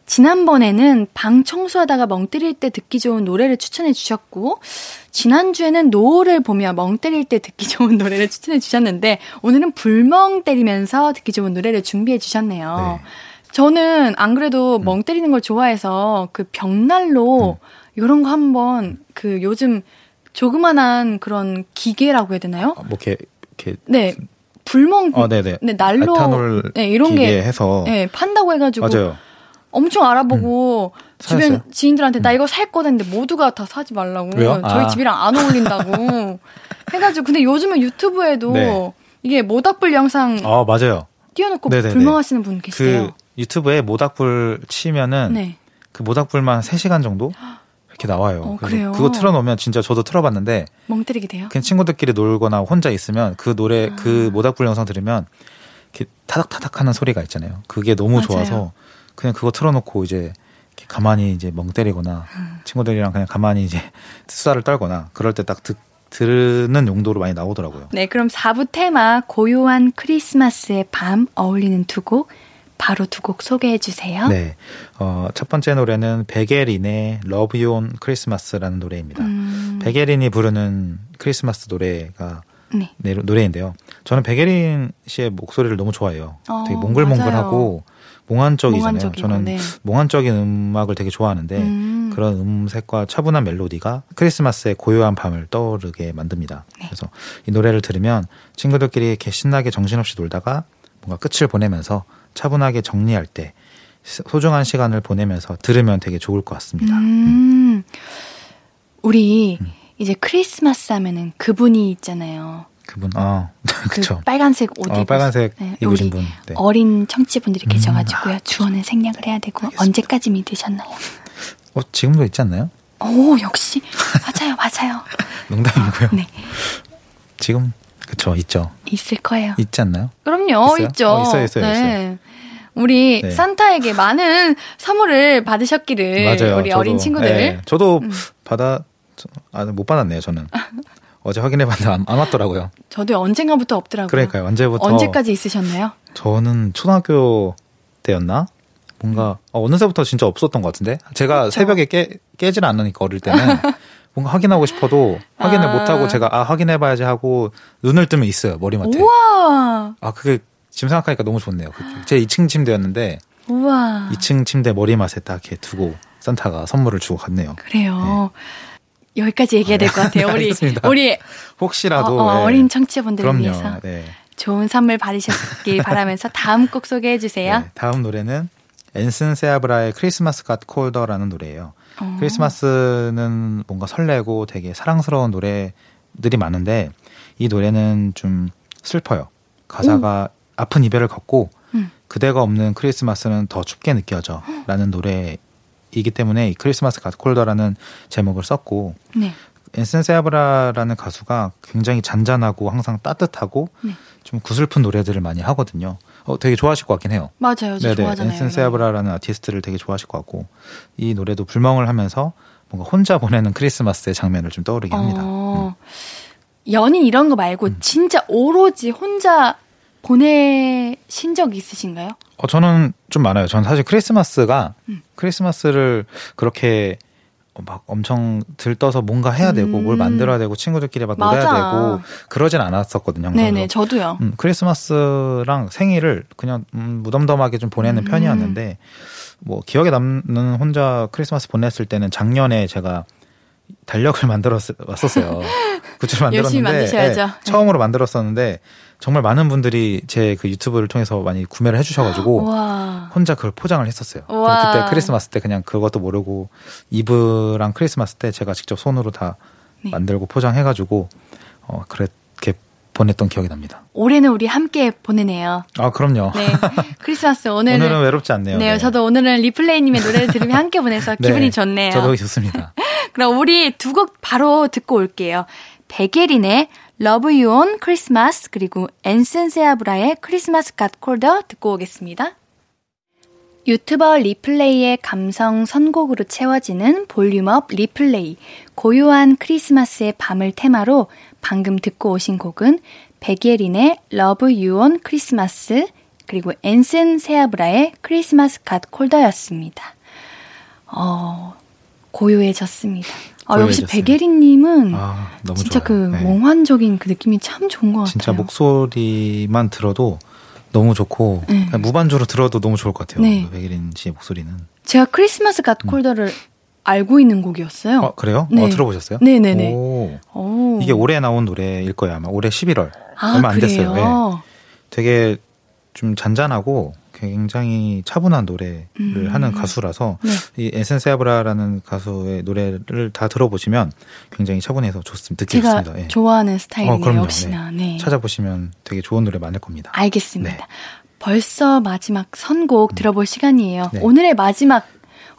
지난번에는 방 청소하다가 멍 때릴 때 듣기 좋은 노래를 추천해 주셨고, 지난주에는 노을을 보며 멍 때릴 때 듣기 좋은 <laughs> 노래를 추천해 주셨는데, 오늘은 불멍 때리면서 듣기 좋은 노래를 준비해 주셨네요. 네. 저는 안 그래도 멍 때리는 걸 좋아해서 그 벽난로, 이런 거 한번 그 요즘 조그만한 그런 기계라고 해야 되나요? 어, 뭐 이렇게 이렇게 네. 불멍, 어, 네네. 네, 난로, 에탄올 네, 이런 게, 해서 네, 판다고 해 가지고 맞아요. 엄청 알아보고 주변 사셨어요? 음. 지인들한테 나 이거 살 거랬는데 모두가 다 사지 말라고 왜요? 저희 아. 집이랑 안 어울린다고 <laughs> 해 가지고 근데 요즘은 유튜브에도 네. 이게 모닥불 영상 아 맞아요. 띄워놓고 네네네. 불멍하시는 분 계시대요. 그 유튜브에 모닥불 치면은 네. 그 모닥불만 3시간 정도 이렇게 나와요. 어, 그래요? 그거 틀어놓으면 진짜 저도 틀어봤는데 멍 때리게 돼요. 그냥 친구들끼리 놀거나 혼자 있으면 그 노래 아. 그 모닥불 영상 들으면 이렇게 타닥타닥하는 소리가 있잖아요. 그게 너무 맞아요. 좋아서 그냥 그거 틀어놓고 이제 가만히 이제 멍 때리거나 음. 친구들이랑 그냥 가만히 이제 <laughs> 수다를 떨거나 그럴 때딱 들으는 용도로 많이 나오더라고요. 네, 그럼 4부 테마 고요한 크리스마스의 밤 어울리는 두 곡 바로 두 곡 소개해 주세요. 네. 어, 첫 번째 노래는 베게린의 Love You on Christmas라는 노래입니다. 음, 베게린이 부르는 크리스마스 노래가 네. 네, 노래인데요. 저는 베게린 씨의 목소리를 너무 좋아해요. 어, 되게 몽글몽글하고 몽환적이잖아요. 저는 네. 몽환적인 음악을 되게 좋아하는데 음. 그런 음색과 차분한 멜로디가 크리스마스의 고요한 밤을 떠오르게 만듭니다. 네. 그래서 이 노래를 들으면 친구들끼리 이렇게 신나게 정신없이 놀다가 뭔가 끝을 보내면서 차분하게 정리할 때 소중한 시간을 보내면서 들으면 되게 좋을 것 같습니다. 음, 우리 이제 크리스마스 하면은 그분이 있잖아요. 그분, 아, <laughs> 그 그쵸. 빨간색 옷 어, 빨간색 네, 입으신 분. 네. 어린 청취분들이 음, 계셔가지고요. 주원은 생략을 해야 되고 언제까지 믿으셨나요? 어, 지금도 있지 않나요? 오 역시 맞아요 맞아요. <laughs> 농담이고요. 네 지금 그쵸 있죠. 있을 거예요. 있지 않나요? 그럼요 있어요? 있죠. 어, 있어요, 있어요, 네. 우리 네. 산타에게 많은 선물을 받으셨기를 <laughs> 맞아요. 우리 저도, 어린 친구들. 음. 네, 저도 받아 아, 못 받았네요. 저는 <laughs> 어제 확인해봤는데 안, 안 왔더라고요. 저도 언젠가부터 없더라고요. 그러니까요. 언제부터? 언제까지 있으셨나요? 저는 초등학교 때였나? 뭔가 어, 어느새부터 진짜 없었던 것 같은데 제가 그렇죠. 새벽에 깨 깨질 않으니까 어릴 때는 <laughs> 뭔가 확인하고 싶어도 확인을 아. 못 하고 제가 아 확인해봐야지 하고 눈을 뜨면 있어요 머리맡에. 우와 아 그게 지금 생각하니까 너무 좋네요. 그게. 제 2층 침대였는데 우와. 2층 침대 머리맡에 딱 이렇게 두고 산타가 선물을 주고 갔네요. 그래요. 네. 여기까지 얘기해야 될 것 같아요. 우리 우리 혹시라도 어, 어, 린 청취자분들을 그럼요. 위해서 네. 좋은 선물 받으셨길 <laughs> 바라면서 다음 곡 소개해 주세요. 네, 다음 노래는 앤슨 세아브라의 크리스마스 갓 콜더라는 노래예요. 어. 크리스마스는 뭔가 설레고 되게 사랑스러운 노래들이 많은데 이 노래는 좀 슬퍼요. 가사가 음. 아픈 이별을 걷고 음. 그대가 없는 크리스마스는 더 춥게 느껴져 라는 노래이기 때문에 이 Christmas Got Colder라는 제목을 썼고 네. 앤슨 세아브라라는 가수가 굉장히 잔잔하고 항상 따뜻하고 네. 좀 구슬픈 노래들을 많이 하거든요. 어, 되게 좋아하실 것 같긴 해요. 맞아요. 저 좋아하잖아요. 앤슨 세아브라라는 아티스트를 되게 좋아하실 것 같고 이 노래도 불멍을 하면서 뭔가 혼자 보내는 크리스마스의 장면을 좀 떠오르게 합니다. 어, 음. 연인 이런 거 말고 음. 진짜 오로지 혼자 보내신 적 있으신가요? 어, 저는 좀 많아요. 저는 사실 크리스마스가 음. 크리스마스를 그렇게 막 엄청 들떠서 뭔가 해야 되고 음. 뭘 만들어야 되고 친구들끼리 막 놀아야 되고 그러진 않았었거든요. 네네, 저도요. 음, 크리스마스랑 생일을 그냥 음, 무덤덤하게 좀 보내는 음. 편이었는데 뭐 기억에 남는 혼자 크리스마스 보냈을 때는 작년에 제가 달력을 <laughs> 만들어 왔었어요. 굿즈를 <laughs> 만들었는데 네, 처음으로 만들었었는데 정말 많은 분들이 제 그 유튜브를 통해서 많이 구매를 해주셔가지고 <gasps> 와. 혼자 그걸 포장을 했었어요. 그때 크리스마스 때 그냥 그것도 모르고 이브랑 크리스마스 때 제가 직접 손으로 다 네. 만들고 포장해가지고 어 그렇게 보냈던 기억이 납니다. 올해는 우리 함께 보내네요. 아 그럼요. 네, <laughs> 크리스마스 오늘 오늘은 외롭지 않네요. 네, 네. 저도 오늘은 리플레이님의 노래를 들으며 함께 보내서 <laughs> 네, 기분이 좋네요. 저도 좋습니다. <laughs> 그럼 우리 두 곡 바로 듣고 올게요. 베게린의 You on Christmas 그리고 앤슨 세아브라의 Christmas Got Colder 듣고 오겠습니다. 볼륨업 리플레이의 감성 선곡으로 채워지는 볼륨업 리플레이 고요한 크리스마스의 밤을 테마로 방금 듣고 오신 곡은 Love You on Christmas 그리고 앤슨 세아브라의 Christmas Got Colder였습니다. 어, 고요해졌습니다. 아, 역시 백예린님은 아, 진짜 좋아요. 그 네. 몽환적인 그 느낌이 참 좋은 것 같아요. 진짜 목소리만 들어도 너무 좋고 네. 무반주로 들어도 너무 좋을 것 같아요. 네. 그 백예린 씨의 목소리는. 제가 크리스마스 갓 콜더를 음. 알고 있는 곡이었어요. 어, 그래요? 네. 어, 들어보셨어요? 네네네. 오. 오. 이게 올해 나온 노래일 거예요 아마. 올해 11월. 아, 얼마 안 그래요? 됐어요. 네. 되게 좀 잔잔하고 굉장히 차분한 노래를 음. 하는 가수라서 네. 이 에센세아브라라는 가수의 노래를 다 들어보시면 굉장히 차분해서 좋습니다. 듣기 제가 좋습니다. 예. 좋아하는 스타일이네요. 어, 역시나. 네. 네. 찾아보시면 되게 좋은 노래 많을 겁니다. 알겠습니다. 네. 벌써 마지막 선곡 음. 들어볼 시간이에요. 네. 오늘의 마지막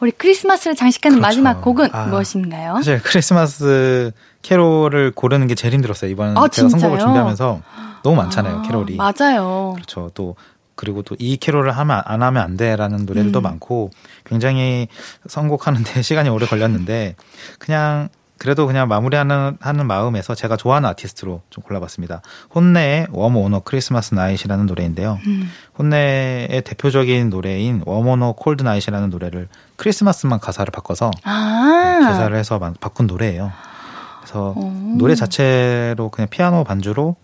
우리 크리스마스를 장식하는 그렇죠. 마지막 곡은 아, 무엇인가요? 사실 크리스마스 캐롤을 고르는 게 제일 힘들었어요. 이번 아, 제가 진짜요? 선곡을 준비하면서 너무 많잖아요, 아, 캐롤이. 맞아요. 그렇죠. 또 그리고 또 이 캐롤을 하면 안 하면 안 돼라는 노래들도 음. 많고 굉장히 선곡하는데 <laughs> 시간이 오래 걸렸는데 그냥 그래도 그냥 마무리하는 하는 마음에서 제가 좋아하는 아티스트로 좀 골라봤습니다. 혼네의 Warm on a Christmas Night이라는 노래인데요. 음. 혼네의 대표적인 노래인 Warm on a Cold Night이라는 노래를 크리스마스만 가사를 바꿔서 아. 네, 개사를 해서 바꾼 노래예요. 그래서 오. 노래 자체로 그냥 피아노 반주로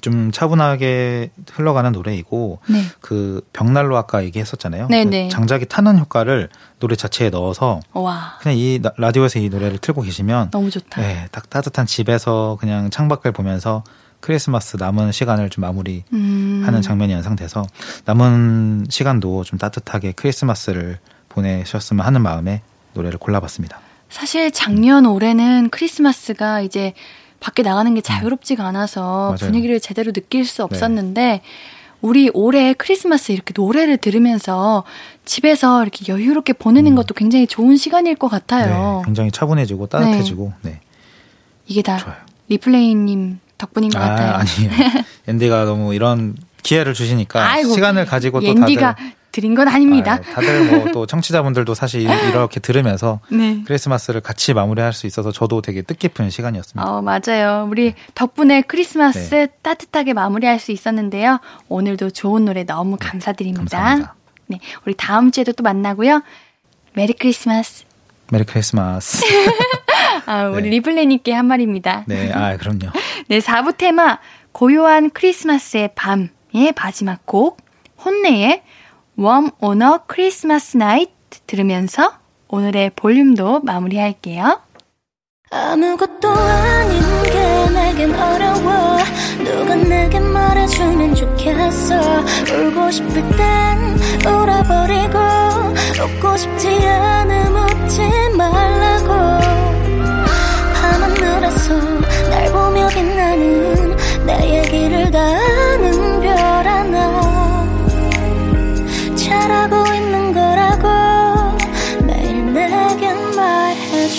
좀 차분하게 흘러가는 노래이고 네. 그 벽난로 아까 얘기했었잖아요. 네. 그 장작이 타는 효과를 노래 자체에 넣어서 와. 그냥 이 라디오에서 이 노래를 틀고 계시면 너무 좋다. 네, 딱 따뜻한 집에서 그냥 창밖을 보면서 크리스마스 남은 시간을 좀 마무리하는 음. 장면이 연상돼서 남은 시간도 좀 따뜻하게 크리스마스를 보내셨으면 하는 마음에 노래를 골라봤습니다. 사실 작년 올해는 크리스마스가 이제 밖에 나가는 게 자유롭지가 않아서 맞아요. 분위기를 제대로 느낄 수 없었는데 네. 우리 올해 크리스마스 이렇게 노래를 들으면서 집에서 이렇게 여유롭게 보내는 음. 것도 굉장히 좋은 시간일 것 같아요. 네, 굉장히 차분해지고 따뜻해지고. 네. 네. 이게 다 좋아요. 리플레이님 덕분인 것 아, 같아요. 아니에요. <laughs> 앤디가 너무 이런 기회를 주시니까 아이고, 시간을 가지고 또 다들 드린 건 아닙니다. 아, 다들 뭐 또 <laughs> 청취자분들도 사실 이렇게 들으면서 네. 크리스마스를 같이 마무리할 수 있어서 저도 되게 뜻깊은 시간이었습니다. 어, 맞아요. 우리 덕분에 크리스마스 네. 따뜻하게 마무리할 수 있었는데요. 오늘도 좋은 노래 너무 네, 감사드립니다. 감사합니다. 네, 우리 다음 주에도 또 만나고요. Merry Christmas. Merry Christmas. <laughs> 아, 우리 네. 리플레님께 한 말입니다. 네, 아, 그럼요. <laughs> 네, 4부 테마 고요한 크리스마스의 밤의 마지막 곡 혼내의 On a Christmas Night 들으면서 오늘의 볼륨도 마무리할게요. 아무것도 아닌 게 내겐 어려워. 누가 내게 말해주면 좋겠어. 울고 싶을 땐 울어버리고 웃고 싶지 않음 웃지 말라고. 밤하늘에서 날 보며 빛나는 내 얘기를 다 아는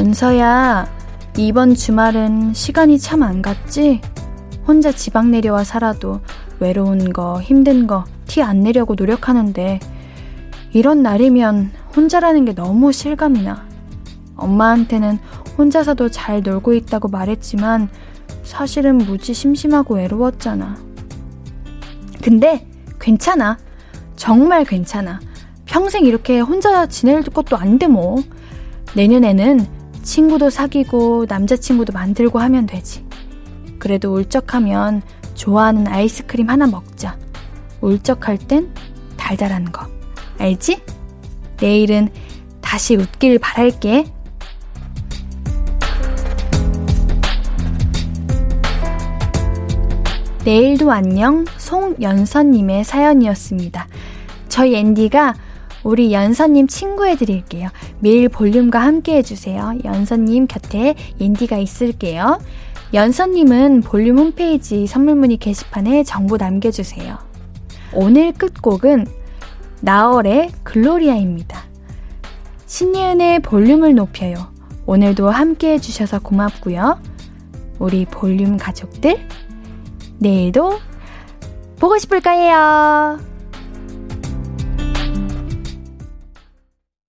연서야, 이번 주말은 시간이 참 안 갔지? 혼자 지방 내려와 살아도 외로운 거, 힘든 거 티 안 내려고 노력하는데 이런 날이면 혼자라는 게 너무 실감이 나. 엄마한테는 혼자서도 잘 놀고 있다고 말했지만 사실은 무지 심심하고 외로웠잖아. 근데 괜찮아. 정말 괜찮아. 평생 이렇게 혼자 지낼 것도 안 돼 뭐. 내년에는 친구도 사귀고 남자친구도 만들고 하면 되지. 그래도 울적하면 좋아하는 아이스크림 하나 먹자. 울적할 땐 달달한 거. 알지? 내일은 다시 웃길 바랄게. 내일도 안녕 송연선님의 사연이었습니다. 저희 앤디가 우리 연서님 친구해드릴게요. 매일 볼륨과 함께 해주세요. 연서님 곁에 옌디가 있을게요. 연서님은 볼륨 홈페이지 선물문의 게시판에 정보 남겨주세요. 오늘 끝곡은 나얼의 글로리아입니다. 신예은의 볼륨을 높여요. 오늘도 함께 해주셔서 고맙고요. 우리 볼륨 가족들, 내일도 보고 싶을 거예요.